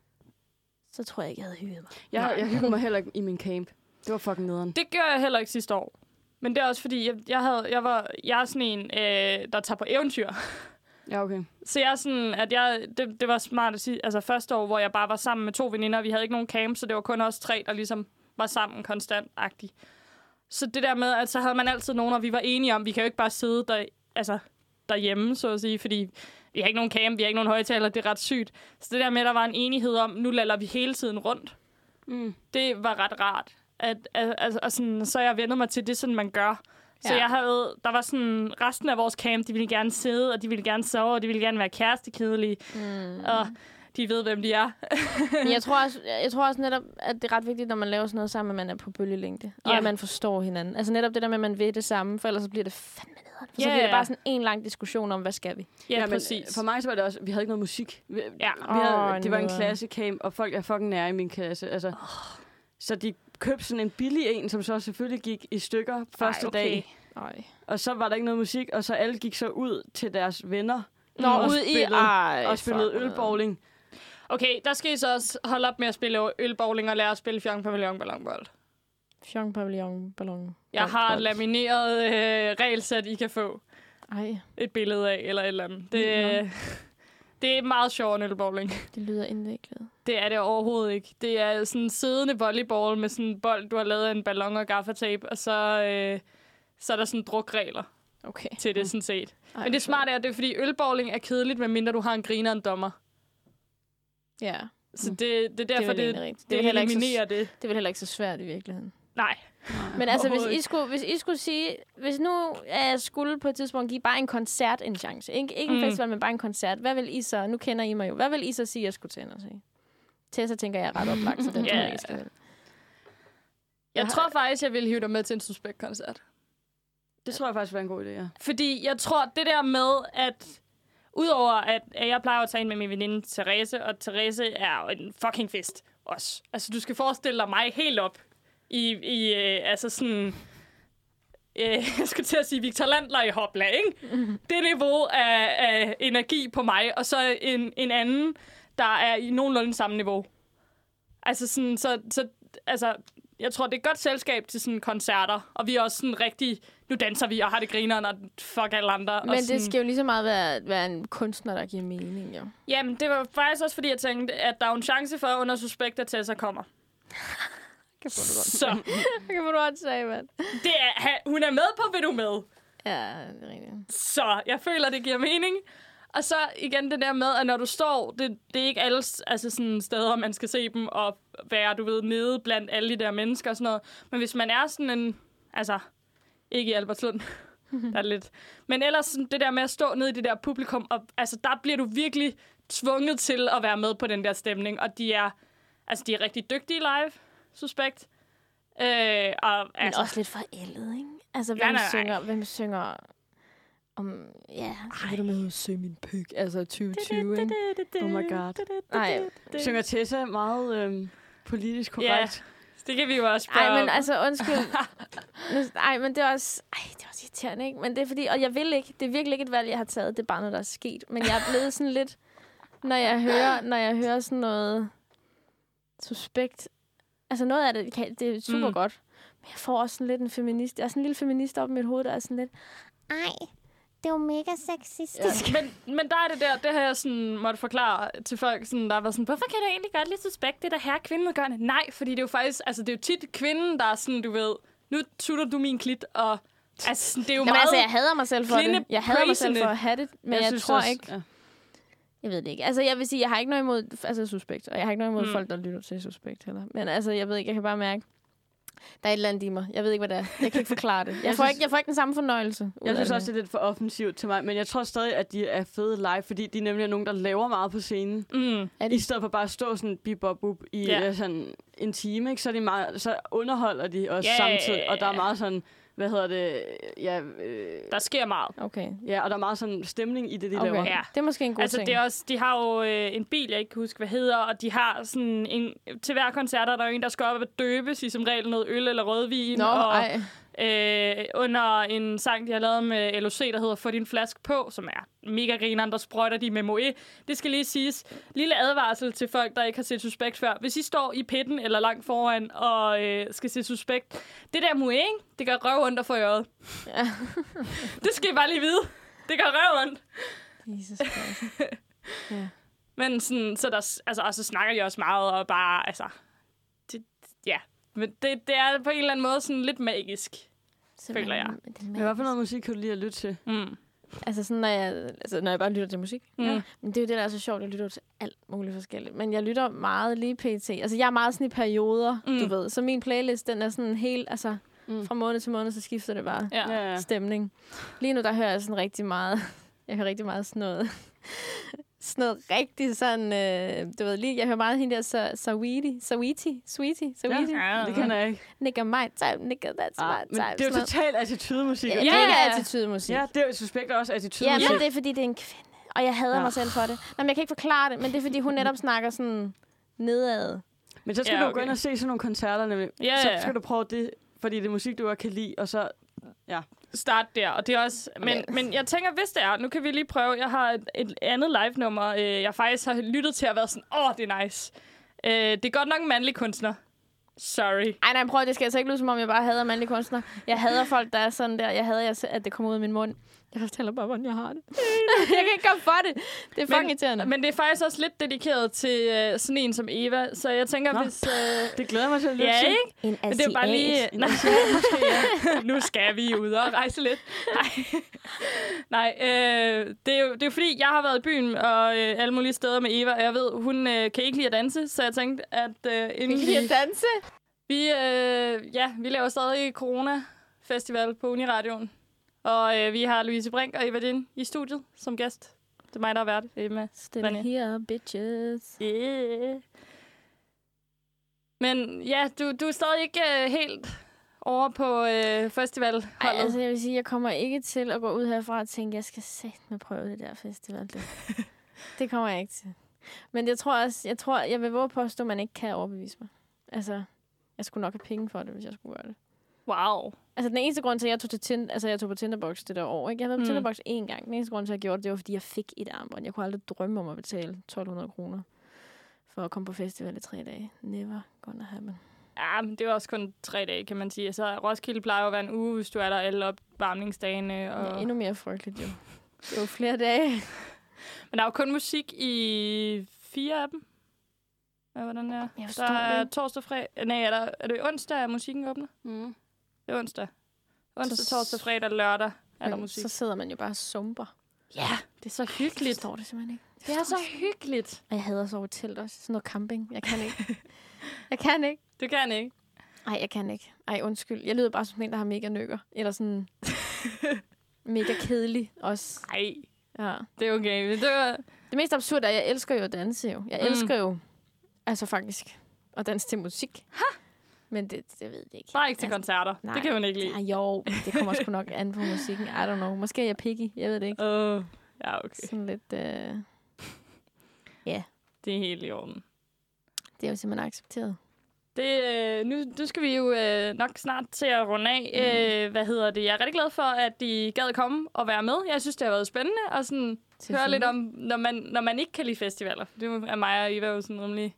Speaker 6: så tror jeg ikke, jeg havde hygget mig.
Speaker 3: Jeg, jeg hyggede mig heller ikke i min camp. Det var fucking nederen.
Speaker 5: Det gør jeg heller ikke sidste år. Men det er også fordi, jeg, jeg, havde, jeg, var, jeg er sådan en, øh, der tager på eventyr.
Speaker 3: Ja, okay.
Speaker 5: Så jeg er sådan, at jeg, det, det var smart at sige, altså første år, hvor jeg bare var sammen med to veninder, vi havde ikke nogen camp, så det var kun os tre, der ligesom var sammen konstant-agtigt. Så det der med, at så havde man altid nogen, og vi var enige om, vi kan jo ikke bare sidde der, altså, derhjemme, så at sige, fordi vi har ikke nogen camp, vi har ikke nogen højtaler, det er ret sygt. Så det der med, at der var en enighed om, nu lader vi hele tiden rundt,
Speaker 3: Mm.
Speaker 5: det var ret rart. At, at, at, at sådan, så jeg vendet mig til, det sådan, man gør. Så
Speaker 6: Ja.
Speaker 5: jeg havde, der var sådan, resten af vores camp, de ville gerne sidde, og de ville gerne sove, og de ville gerne være kærestekedelige,
Speaker 6: Mm.
Speaker 5: og de ved, hvem de er.
Speaker 6: Men jeg tror, også, jeg tror også netop, at det er ret vigtigt, når man laver sådan noget sammen, at man er på bølgelængde. Og
Speaker 5: Ja.
Speaker 6: at man forstår hinanden. Altså netop det der med, at man ved det samme, for ellers så bliver det fandme nederen. For så
Speaker 5: Ja,
Speaker 6: bliver det
Speaker 5: ja.
Speaker 6: bare sådan en lang diskussion om, hvad skal vi?
Speaker 5: Ja,
Speaker 3: men
Speaker 5: præcis.
Speaker 3: For mig så var det også, vi havde ikke noget musik. Vi,
Speaker 5: Ja.
Speaker 3: vi havde,
Speaker 6: Åh,
Speaker 3: det var en klassecamp, og folk er fucking nære i min klasse. Altså, Så de købte sådan en billig en, som så selvfølgelig gik i stykker første
Speaker 5: okay.
Speaker 3: dag.
Speaker 6: Ej.
Speaker 3: Og så var der ikke noget musik, og så alle gik så ud til deres venner
Speaker 6: Nå,
Speaker 3: og
Speaker 6: ude i...
Speaker 3: spillede-
Speaker 6: Ej,
Speaker 3: og spillede ølbowling.
Speaker 5: Okay, der skal I så også holde op med at spille ølbowling og lære at spille fjong pavillon ballonbold.
Speaker 6: Fjong, pavillon, ballon.
Speaker 5: Jeg har
Speaker 6: bold.
Speaker 5: lamineret øh, regelsæt, I kan få
Speaker 6: Ej,
Speaker 5: et billede af, eller et eller andet. Det,
Speaker 6: Nå.
Speaker 5: det er meget sjovt en ølbowling.
Speaker 6: det lyder indviklet.
Speaker 5: Det er det overhovedet ikke. Det er sådan en siddende volleyball med sådan en bold, du har lavet af en ballon og gaffatape, og så, øh, så er der sådan drukregler
Speaker 6: Okay.
Speaker 5: til det, sådan set.
Speaker 6: Ej,
Speaker 5: Men det smarte er, at det er, fordi ølbowling er kedeligt, medmindre du har en griner en dommer.
Speaker 6: Ja,
Speaker 5: Så
Speaker 3: Mm.
Speaker 5: det, det er derfor, det, det, det,
Speaker 6: Det er heller ikke så-
Speaker 5: eliminerer det.
Speaker 6: det er vel heller ikke så svært i virkeligheden.
Speaker 5: Nej.
Speaker 6: Men altså, hvis I, skulle, hvis I skulle sige, hvis nu jeg skulle på et tidspunkt give bare en koncert en chance, ikke, ikke en
Speaker 5: Mm.
Speaker 6: festival, men bare en koncert, hvad vil I så, nu kender I mig jo, hvad vil I så sige, jeg skulle til og se? Tessa tænker jeg er ret oplagt, så den tror
Speaker 5: Ja.
Speaker 6: jeg, jeg skal vælge.
Speaker 5: Jeg
Speaker 3: har-
Speaker 5: tror faktisk, jeg ville hive dig med til en suspekt-koncert.
Speaker 3: Det tror jeg faktisk var en god idé, ja.
Speaker 5: Fordi jeg tror, det der med, at udover at, at jeg plejer at tage ind med min veninde Therese, og Therese er en fucking fest også. Altså, du skal forestille dig mig helt op i, i øh, altså sådan... Øh, jeg skulle til at sige Victor Landler i Hopla, ikke? Det niveau af, af energi på mig, og så en, en anden, der er i nogenlunde samme niveau. Altså sådan, så, så altså, jeg tror, det er et godt selskab til sådan koncerter, og vi er også sådan rigtig, nu danser vi og har det griner, og fuck alle andre.
Speaker 6: Men
Speaker 5: og
Speaker 6: det
Speaker 5: sådan,
Speaker 6: skal jo lige så meget være, være en kunstner, der giver mening, jo.
Speaker 5: Jamen, det var faktisk også, fordi jeg tænkte, at der er en chance for, under suspekt, at Tessa kommer.
Speaker 6: Kan få det godt.
Speaker 5: Så
Speaker 6: kan få det godt sige, mand.
Speaker 5: det er, hun er med på, vil du med.
Speaker 6: Ja, det er rigtigt.
Speaker 5: Så jeg føler, det giver mening. Og så igen det der med, at når du står, det, det er ikke alle altså sådan steder, man skal se dem og være, du ved, nede blandt alle de der mennesker og sådan noget. Men hvis man er sådan en, altså, ikke i Albertslund, der er lidt. Men ellers sådan det der med at stå nede i det der publikum, og altså, der bliver du virkelig tvunget til at være med på den der stemning. Og de er, altså, de er rigtig dygtige live, suspekt. Øh, og,
Speaker 6: Men
Speaker 5: altså,
Speaker 6: også lidt forældet, ikke? Altså, hvem,
Speaker 5: nej, nej.
Speaker 6: synger, hvem synger om... Ja, så vil du med at se min pik. Altså 2020, ikke?
Speaker 3: Oh my god.
Speaker 6: Nej,
Speaker 3: Synger Tessa meget øhm, politisk korrekt?
Speaker 5: Det kan vi jo også spørge
Speaker 6: Ej, men altså, undskyld. Ej, men det er også... Ej, det er også irriterende, ikke? Men det er fordi... Og jeg vil ikke... Det er virkelig ikke et valg, jeg har taget. Det er bare noget, der er sket. Men jeg er blevet sådan lidt... Når jeg hører, når jeg hører sådan noget suspekt... Altså, noget af det, kan, det er super
Speaker 5: mm.
Speaker 6: godt. Men jeg får også sådan lidt en feminist... Jeg er sådan en lille feminist op i mit hoved, der er sådan lidt... Ej, det er jo mega sexistisk.
Speaker 5: Ja, men, men der er det der, det har jeg sådan måtte forklare til folk, sådan, der var sådan, hvorfor kan du egentlig godt lide suspekt, det der her kvinden gør det? Nej, fordi det er jo faktisk, altså det er jo tit kvinden, der er sådan, du ved, nu tutter du min klit, og altså, det er jo
Speaker 6: Jamen,
Speaker 5: meget...
Speaker 6: altså, jeg hader mig selv for det. Jeg hader mig selv for at have det, men jeg, jeg
Speaker 3: synes
Speaker 6: tror
Speaker 3: også,
Speaker 6: ikke...
Speaker 3: Ja.
Speaker 6: Jeg ved det ikke. Altså, jeg vil sige, jeg har ikke noget imod altså, suspekt, og jeg har ikke noget imod
Speaker 5: mm.
Speaker 6: folk, der lytter til suspekt heller. Men altså, jeg ved ikke, jeg kan bare mærke, der er et eller andet i mig. Jeg ved ikke, hvad det er. Jeg kan ikke forklare det. Jeg,
Speaker 3: Jeg
Speaker 6: får,
Speaker 3: synes-
Speaker 6: ikke, jeg får ikke den samme fornøjelse.
Speaker 3: Jeg synes
Speaker 6: det.
Speaker 3: også, det er lidt for offensivt til mig, men jeg tror stadig, at de er fede live, fordi de nemlig er nogen, der laver meget på scenen.
Speaker 5: Mm,
Speaker 3: I
Speaker 6: det?
Speaker 3: stedet for bare at stå sådan bip bop bup i
Speaker 5: Ja.
Speaker 3: ja. sådan en time, ikke? Så, er de meget, så underholder de også
Speaker 5: ja,
Speaker 3: samtidig, og der er meget sådan, hvad hedder det, ja, øh,
Speaker 5: der sker meget.
Speaker 6: Okay.
Speaker 3: ja, og der er meget sådan stemning i det, de
Speaker 6: okay.
Speaker 3: laver.
Speaker 5: Ja.
Speaker 6: Det er måske en god
Speaker 5: Altså,
Speaker 6: ting.
Speaker 5: det er også, de har jo øh, en bil, jeg ikke kan huske, hvad hedder, og de har sådan en... Til hver koncert er der jo en, der skal op og døbes i som regel noget øl eller rødvin.
Speaker 6: Nå,
Speaker 5: og,
Speaker 6: ej.
Speaker 5: Øh, under en sang, de har lavet med LOC, der hedder Få din flaske på, som er mega grineren, der sprøjter de med Moe. Det skal lige siges. Lille advarsel til folk, der ikke har set Suspekt før. Hvis I står i pitten eller langt foran og øh, skal se Suspekt, det der Moe, ikke? det gør røv få i øjet.
Speaker 6: Ja.
Speaker 5: det skal I bare lige vide. Det gør røv ondt.
Speaker 6: Jesus Christ. ja.
Speaker 5: Men sådan, så, der, altså, og så snakker de også meget, og bare, altså, det, ja. Men det, det er på en eller anden måde sådan lidt magisk. Føler jeg.
Speaker 6: Det er
Speaker 3: Men hvad for noget musik kan du lide at lytte til?
Speaker 5: Mm.
Speaker 6: Altså sådan, når jeg, altså, når jeg bare lytter til musik.
Speaker 5: Mm.
Speaker 6: Ja. Men det er jo det, der er så sjovt. Jeg lytter jo til alt muligt forskelligt. Men jeg lytter meget lige pt. Altså, jeg er meget sådan i perioder,
Speaker 5: Mm.
Speaker 6: du ved. Så min playlist, den er sådan helt, altså,
Speaker 3: Mm.
Speaker 6: mm. fra måned til måned, så skifter det bare
Speaker 5: Ja.
Speaker 3: Ja, ja.
Speaker 6: stemning. Lige nu, der hører jeg sådan rigtig meget, jeg hører rigtig meget sådan noget, sådan noget rigtig sådan, øh, du ved lige, jeg hører meget hende der, så, Sawiti, Sawiti, Sweetie, Sawiti.
Speaker 5: Ja.
Speaker 3: Det kan jeg ikke.
Speaker 6: Nigga my time, nigga that's
Speaker 3: Ah,
Speaker 6: my
Speaker 3: men
Speaker 6: time.
Speaker 3: det er jo totalt attitude-musik.
Speaker 6: Ja,
Speaker 3: og
Speaker 6: det er
Speaker 5: ja.
Speaker 6: attitude-musik.
Speaker 3: Ja, det er jo suspekt også
Speaker 6: Ja,
Speaker 3: attitude-musik.
Speaker 6: men det er, fordi det er en kvinde. Og jeg hader
Speaker 3: Ja.
Speaker 6: ja. mig selv for det. Nå, men jeg kan ikke forklare det, men det er, fordi hun netop snakker sådan nedad.
Speaker 3: Men så skal
Speaker 5: Ja,
Speaker 3: du
Speaker 5: okay.
Speaker 3: gå ind og se sådan nogle koncerter, nemlig.
Speaker 5: Ja,
Speaker 3: Så
Speaker 5: ja, ja.
Speaker 3: skal du prøve det, fordi det er musik, du godt kan lide, og så...
Speaker 5: Start der, og det er også... Men, men jeg tænker, hvis det er, nu kan vi lige prøve. Jeg har et, et andet live-nummer, øh, jeg faktisk har lyttet til at være sådan, åh, det er nice. Øh, det er godt nok en mandlig kunstner. Sorry.
Speaker 6: Ej, nej, prøv, det skal altså ikke lyde, som om jeg bare hader mandlige kunstnere. Jeg hader folk, der er sådan der. Jeg hader, at det kommer ud af min mund. Jeg fortæller bare, hvordan jeg har det. jeg kan ikke komme for det. Det er fucking irriterende.
Speaker 5: Men det er faktisk også lidt dedikeret til øh, sådan en som Eva, så jeg tænker,
Speaker 3: Nå.
Speaker 5: hvis... Øh,
Speaker 3: Det glæder mig til at lytte
Speaker 5: ja,
Speaker 3: til.
Speaker 5: ikke?
Speaker 6: en
Speaker 5: Men det er bare lige...
Speaker 3: En
Speaker 5: Nej,
Speaker 3: måske, ja.
Speaker 5: nu skal vi ud og rejse lidt. Nej, Nej øh, det, er jo, det er jo fordi, jeg har været i byen og øh, alle mulige steder med Eva, og jeg ved, hun øh, kan ikke lide at danse, så jeg tænkte, at øh, inden
Speaker 6: Kan I
Speaker 5: vi...
Speaker 6: danse?
Speaker 5: Vi, øh, ja, vi laver stadig Corona-festival på Uniradioen. Og øh, vi har Louise Brink og Eva Din i studiet som gæst. Det er mig, der har været.
Speaker 6: Still
Speaker 5: Vanja.
Speaker 6: here, bitches.
Speaker 5: Yeah. Men ja, du, du er stadig ikke øh, helt over på øh, festivalholdet.
Speaker 6: Ej, altså jeg vil sige, jeg kommer ikke til at gå ud herfra og tænke, jeg skal sætte med prøve det der festival. Det. det kommer jeg ikke til. Men jeg tror også, jeg tror, jeg vil våge påstå, at man ikke kan overbevise mig. Altså, jeg skulle nok have penge for det, hvis jeg skulle gøre det.
Speaker 5: Wow.
Speaker 6: Altså, den eneste grund til, at jeg tog, til Tind- altså, jeg tog på Tinderbox det der år, ikke? Jeg havde
Speaker 5: Mm.
Speaker 6: Tinderbox én gang. Den eneste grund til, at jeg gjorde det, det var, fordi jeg fik et armbånd. Jeg kunne aldrig drømme om at betale 1200 kroner for at komme på festival i tre dage. Never gonna happen.
Speaker 5: Ja, men det jo også kun tre dage, kan man sige. Så Roskilde plejer jo at være en uge, hvis du er der alle opvarmningsdagene. Og...
Speaker 6: Ja, endnu mere frygteligt, jo. Det var flere dage.
Speaker 5: Men der er jo kun musik i fire af dem. Ja, hvordan er
Speaker 6: Jeg
Speaker 5: Der
Speaker 6: forstår
Speaker 5: er
Speaker 6: det
Speaker 5: torsdag, fredag... Nej, er, der, er det onsdag, at musikken åbner?
Speaker 3: Mm.
Speaker 5: Det er onsdag. Onsdag,
Speaker 6: Så-
Speaker 5: torsdag, fredag, lørdag er der musik.
Speaker 6: Så sidder man jo bare og sumper.
Speaker 5: Ja, det er så
Speaker 6: Jeg
Speaker 5: hyggeligt.
Speaker 6: forstår det simpelthen ikke.
Speaker 5: Det er så hyggeligt.
Speaker 6: Og jeg hader at sove i telt også. Sådan noget camping. Jeg kan ikke. jeg kan ikke.
Speaker 5: Du kan ikke.
Speaker 6: Nej, jeg kan ikke. Ej, undskyld. Jeg lyder bare som en, der har mega nykker. Eller sådan mega kedelig også.
Speaker 5: Nej,
Speaker 6: Ja.
Speaker 5: det er okay. Det var...
Speaker 6: Det mest absurde er, at jeg elsker jo at danse jo. Jeg
Speaker 5: Mm.
Speaker 6: elsker jo, altså faktisk, at danse til musik. Ha! Men det, det ved jeg ikke.
Speaker 5: Bare ikke til
Speaker 6: Altså,
Speaker 5: koncerter.
Speaker 6: nej.
Speaker 5: Det kan man ikke lide.
Speaker 6: Ja, jo, det kommer sgu nok an på musikken. I don't know. Måske er jeg picky. Jeg ved det ikke.
Speaker 5: Uh, ja, okay.
Speaker 6: Sådan lidt... Øh,
Speaker 5: Det er helt i orden.
Speaker 6: det er jo simpelthen accepteret.
Speaker 5: Det, øh, nu, nu skal vi jo øh, nok snart til at runde af. Mm. Øh, hvad hedder det? Jeg er rigtig glad for, at de gad komme og være med. Jeg synes, det har været spændende at sådan, høre lidt om, når man, når man ikke kan lide festivaler. Det er mig og Eva jo sådan rimelig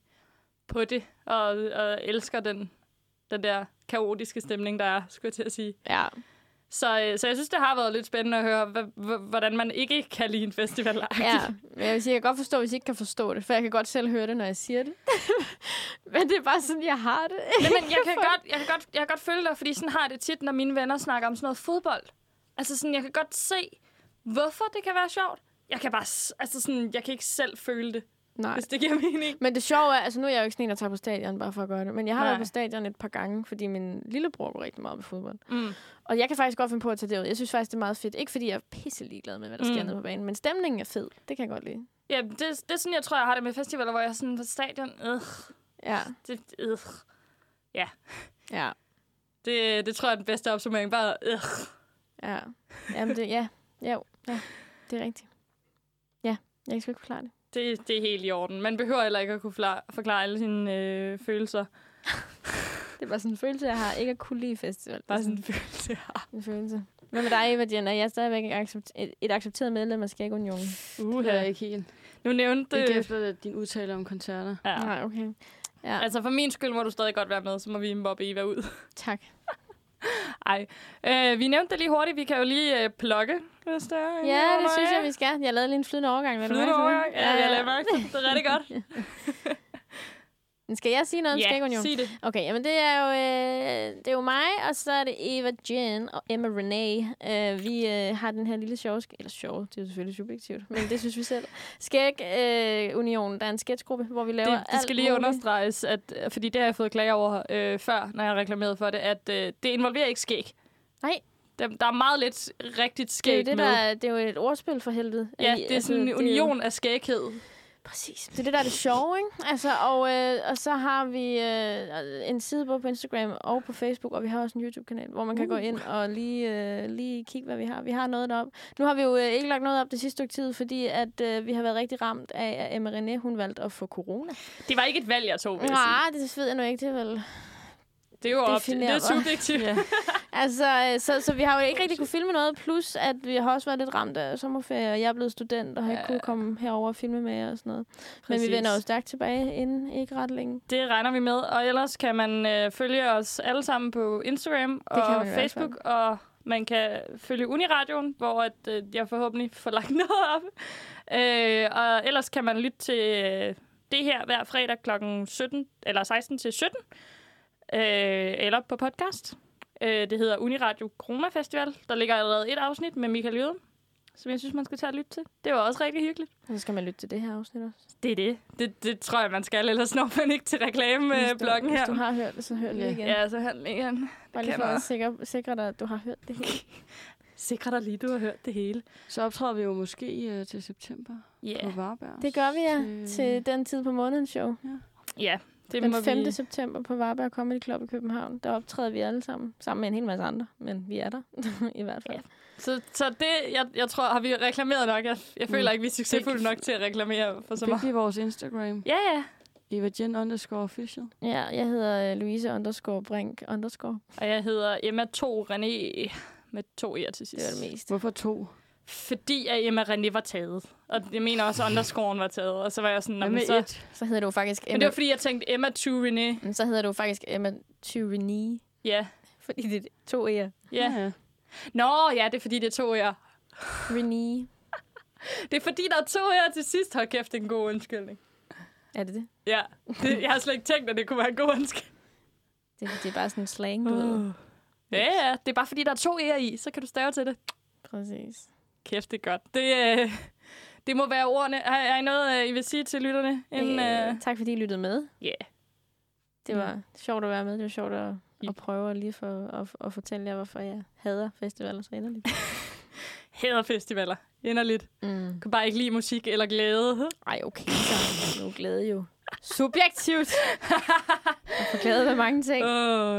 Speaker 5: på det, og, og elsker den, den der kaotiske stemning, der er, skulle jeg til at sige.
Speaker 6: Ja.
Speaker 5: Så, øh, så jeg synes, det har været lidt spændende at høre, hvordan man ikke kan lide en festival.
Speaker 6: Ja, men jeg vil sige, jeg kan godt forstå, hvis I ikke kan forstå det, for jeg kan godt selv høre det, når jeg siger det. men det er bare sådan, jeg har det.
Speaker 5: Nej, men jeg kan, godt, jeg, kan godt, jeg kan godt følge dig, fordi sådan har det tit, når mine venner snakker om sådan noget fodbold. Altså sådan, jeg kan godt se, hvorfor det kan være sjovt. Jeg kan bare, altså sådan, jeg kan ikke selv føle det,
Speaker 6: Nej.
Speaker 5: hvis det giver mening.
Speaker 6: Men det sjove er, altså nu er jeg jo ikke sådan en, der tager på stadion bare for at gøre det, men jeg har
Speaker 5: Nej.
Speaker 6: været på stadion et par gange, fordi min lillebror går rigtig meget på fodbold.
Speaker 5: Mm.
Speaker 6: Og jeg kan faktisk godt finde på at tage det ud. Jeg synes faktisk, det er meget fedt. Ikke fordi jeg er pisse ligeglad med, hvad der sker
Speaker 5: Mm.
Speaker 6: nede på banen, men stemningen er fed. Det kan jeg godt lide.
Speaker 5: Ja, det, det er sådan, jeg tror, jeg har det med festivaler, hvor jeg er sådan på stadion. Øh,
Speaker 6: Ja.
Speaker 5: det, øh.
Speaker 6: Ja.
Speaker 5: Det, det tror jeg er den bedste opsummering. Bare, øh.
Speaker 6: Ja. Jamen det, ja. Jo. Ja. Det er rigtigt. Ja. Jeg skal ikke forklare det.
Speaker 5: Det, det er helt i orden. Man behøver heller ikke at kunne forklare, alle sine øh, følelser.
Speaker 6: Det er bare sådan en følelse, jeg har. Ikke at kunne lide festival.
Speaker 5: Bare
Speaker 6: Det er
Speaker 5: sådan en følelse, jeg har.
Speaker 6: en følelse. Hvad med dig, Eva Jen? Er jeg stadigvæk et, accept- et, et accepteret medlem af Skægunionen?
Speaker 3: Uh, det er ikke helt.
Speaker 5: Nu nævnte
Speaker 3: Ikke efter din udtale om koncerter.
Speaker 5: Ja.
Speaker 6: Nej, okay. Ja,
Speaker 5: Altså for min skyld må du stadig godt være med, så må vi mobbe Eva ud.
Speaker 6: tak.
Speaker 5: Ej. Øh, vi nævnte det lige hurtigt. Vi kan jo lige øh, plukke, hvis det er.
Speaker 6: Ja, det synes jeg, vi skal. Jeg lavede lige en flydende overgang.
Speaker 5: Flydende overgang. Ja, jeg lader mærke. Det er rigtig godt.
Speaker 6: Skal jeg sige noget om
Speaker 5: Ja,
Speaker 6: Skægunionen?
Speaker 5: sig det.
Speaker 6: Okay, jamen det er jo, øh, det er jo mig, og så er det Eva Jen og Emma Renee. Øh, vi øh, har den her lille sjove, eller sjove, det er jo selvfølgelig subjektivt, men det synes vi selv. Skæg øh, Union, der er en sketchgruppe, hvor vi laver
Speaker 5: Det, det skal lige
Speaker 6: muligt.
Speaker 5: understreges, at, fordi det har jeg fået klager over øh, før, når jeg har reklameret for det, at øh, det involverer ikke skæg.
Speaker 6: Nej.
Speaker 5: Der, der er meget lidt rigtigt
Speaker 6: Det er,
Speaker 5: skæg
Speaker 6: det,
Speaker 5: med.
Speaker 6: der, er- det er jo et ordspil for helvede.
Speaker 5: ja, det er sådan en
Speaker 6: er jo-
Speaker 5: union af skæghed.
Speaker 6: Præcis. Det er det, der er det sjove, ikke? Altså, og, øh, og så har vi øh, en side både på Instagram og på Facebook, og vi har også en YouTube-kanal, hvor man kan
Speaker 5: Uh.
Speaker 6: gå ind og lige, øh, lige kigge, hvad vi har. Vi har noget derop. Nu har vi jo øh, ikke lagt noget op det sidste stykke tid, fordi at øh, vi har været rigtig ramt af, at Emma René, hun valgte at få corona.
Speaker 5: Det var ikke et valg, jeg tog, vil.
Speaker 6: Nej, det ved jeg nu ikke. Det vel...
Speaker 5: Det er jo op, det er subjektivt.
Speaker 3: Ja.
Speaker 6: Altså, øh, så, så vi har jo ikke rigtig kunne filme noget, plus at vi har også været lidt ramt af sommerferie, og jeg er blevet student og har ikke
Speaker 5: Ja.
Speaker 6: kunne komme herover og filme med jer og sådan noget. Men vi
Speaker 5: Præcis.
Speaker 6: vender jo stærkt tilbage inden ikke ret længe.
Speaker 5: Det regner vi med. Og ellers kan man øh, følge os alle sammen på Instagram
Speaker 6: kan
Speaker 5: og Facebook. Og man kan følge Uniradioen, hvor at, øh, jeg forhåbentlig får lagt noget op. Øh, og ellers kan man lytte til øh, det her hver fredag kl. 17, eller 16 til 17. Øh, eller på podcast. Øh, det hedder Uniradio Corona Festival. Der ligger allerede et afsnit med Michael Jøden, som jeg synes, man skal tage og lytte til. Det var også rigtig hyggeligt.
Speaker 6: Og så skal man lytte til det her afsnit også.
Speaker 5: Det er det. Det, det tror jeg, man skal. Ellers når man ikke til reklame-bloggen
Speaker 6: hvis
Speaker 5: her.
Speaker 6: du har hørt det, så hør det lige igen.
Speaker 5: Ja, så handler igen.
Speaker 6: Bare lige for at sikre, sikre dig, at du har hørt det hele.
Speaker 5: Sikre dig lige, du har hørt det hele.
Speaker 3: Så optræder vi jo måske uh, til september
Speaker 5: Ja,
Speaker 3: på Varberg.
Speaker 6: Det gør vi, ja.
Speaker 3: Til-
Speaker 6: Til den tid på månedens show.
Speaker 5: ja det
Speaker 6: Den
Speaker 5: må
Speaker 6: 5.
Speaker 5: vi...
Speaker 6: september på Varberg Comedy Club i København. Der optræder vi alle sammen. Sammen med en hel masse andre. Men vi er der, i hvert fald.
Speaker 5: Ja. Så, så det, jeg, jeg tror, har vi reklameret nok. Jeg, jeg føler
Speaker 3: Mm.
Speaker 5: ikke, vi er succesfulde nok til at reklamere for så meget.
Speaker 3: vi vores Instagram.
Speaker 5: Ja, ja.
Speaker 3: Eva Jen underscore official.
Speaker 6: Ja, jeg hedder øh, Louise underscore Brink underscore.
Speaker 5: Og jeg hedder Emma 2 René med to e'er til
Speaker 6: Det
Speaker 5: sidst.
Speaker 6: var det meste.
Speaker 3: Hvorfor to?
Speaker 5: Fordi at Emma René var taget. Og jeg mener også, at underscoren var taget. Og så var jeg sådan... "Nå,
Speaker 3: Hvad
Speaker 5: men
Speaker 3: med
Speaker 5: så,
Speaker 3: et?
Speaker 6: Så hedder det jo faktisk
Speaker 5: Men
Speaker 6: Emma,
Speaker 5: det var, fordi jeg tænkte Emma 2 René.
Speaker 6: Men så hedder det jo faktisk Emma Tyranny.
Speaker 5: Ja,
Speaker 6: Fordi det er to e'er.
Speaker 5: ja.
Speaker 3: ja.
Speaker 5: Nå, ja, det er fordi, det er to e'er.
Speaker 6: Renee.
Speaker 5: Det er fordi, der er to e'er til sidst. Hold kæft, det er en god undskyldning.
Speaker 6: Er det det?
Speaker 5: Ja, det, jeg har slet ikke tænkt, at det kunne være en god undskyldning.
Speaker 6: Det, det er bare sådan en slang, du ved.
Speaker 5: Ja, ja, det er bare fordi, der er to e'er i, så kan du stave til det.
Speaker 6: Præcis.
Speaker 5: Kæft, det er godt. Det, øh, det må være ordene. Har, har I noget, øh, I vil sige til lytterne? Inden, øh,
Speaker 6: Øh, tak fordi I lyttede med.
Speaker 5: yeah.
Speaker 6: Det var sjovt at være med. Det var sjovt at,
Speaker 5: Ja.
Speaker 6: at prøve lige for at, at fortælle jer, hvorfor jeg hader festivaler så inderligt.
Speaker 5: Hader festivaler. Inderligt.
Speaker 6: Mm.
Speaker 5: Kan bare ikke lide musik eller glæde.
Speaker 6: Ej, okay, så nu er glæde jo subjektivt. Jeg får glæde med mange ting.
Speaker 5: Åh,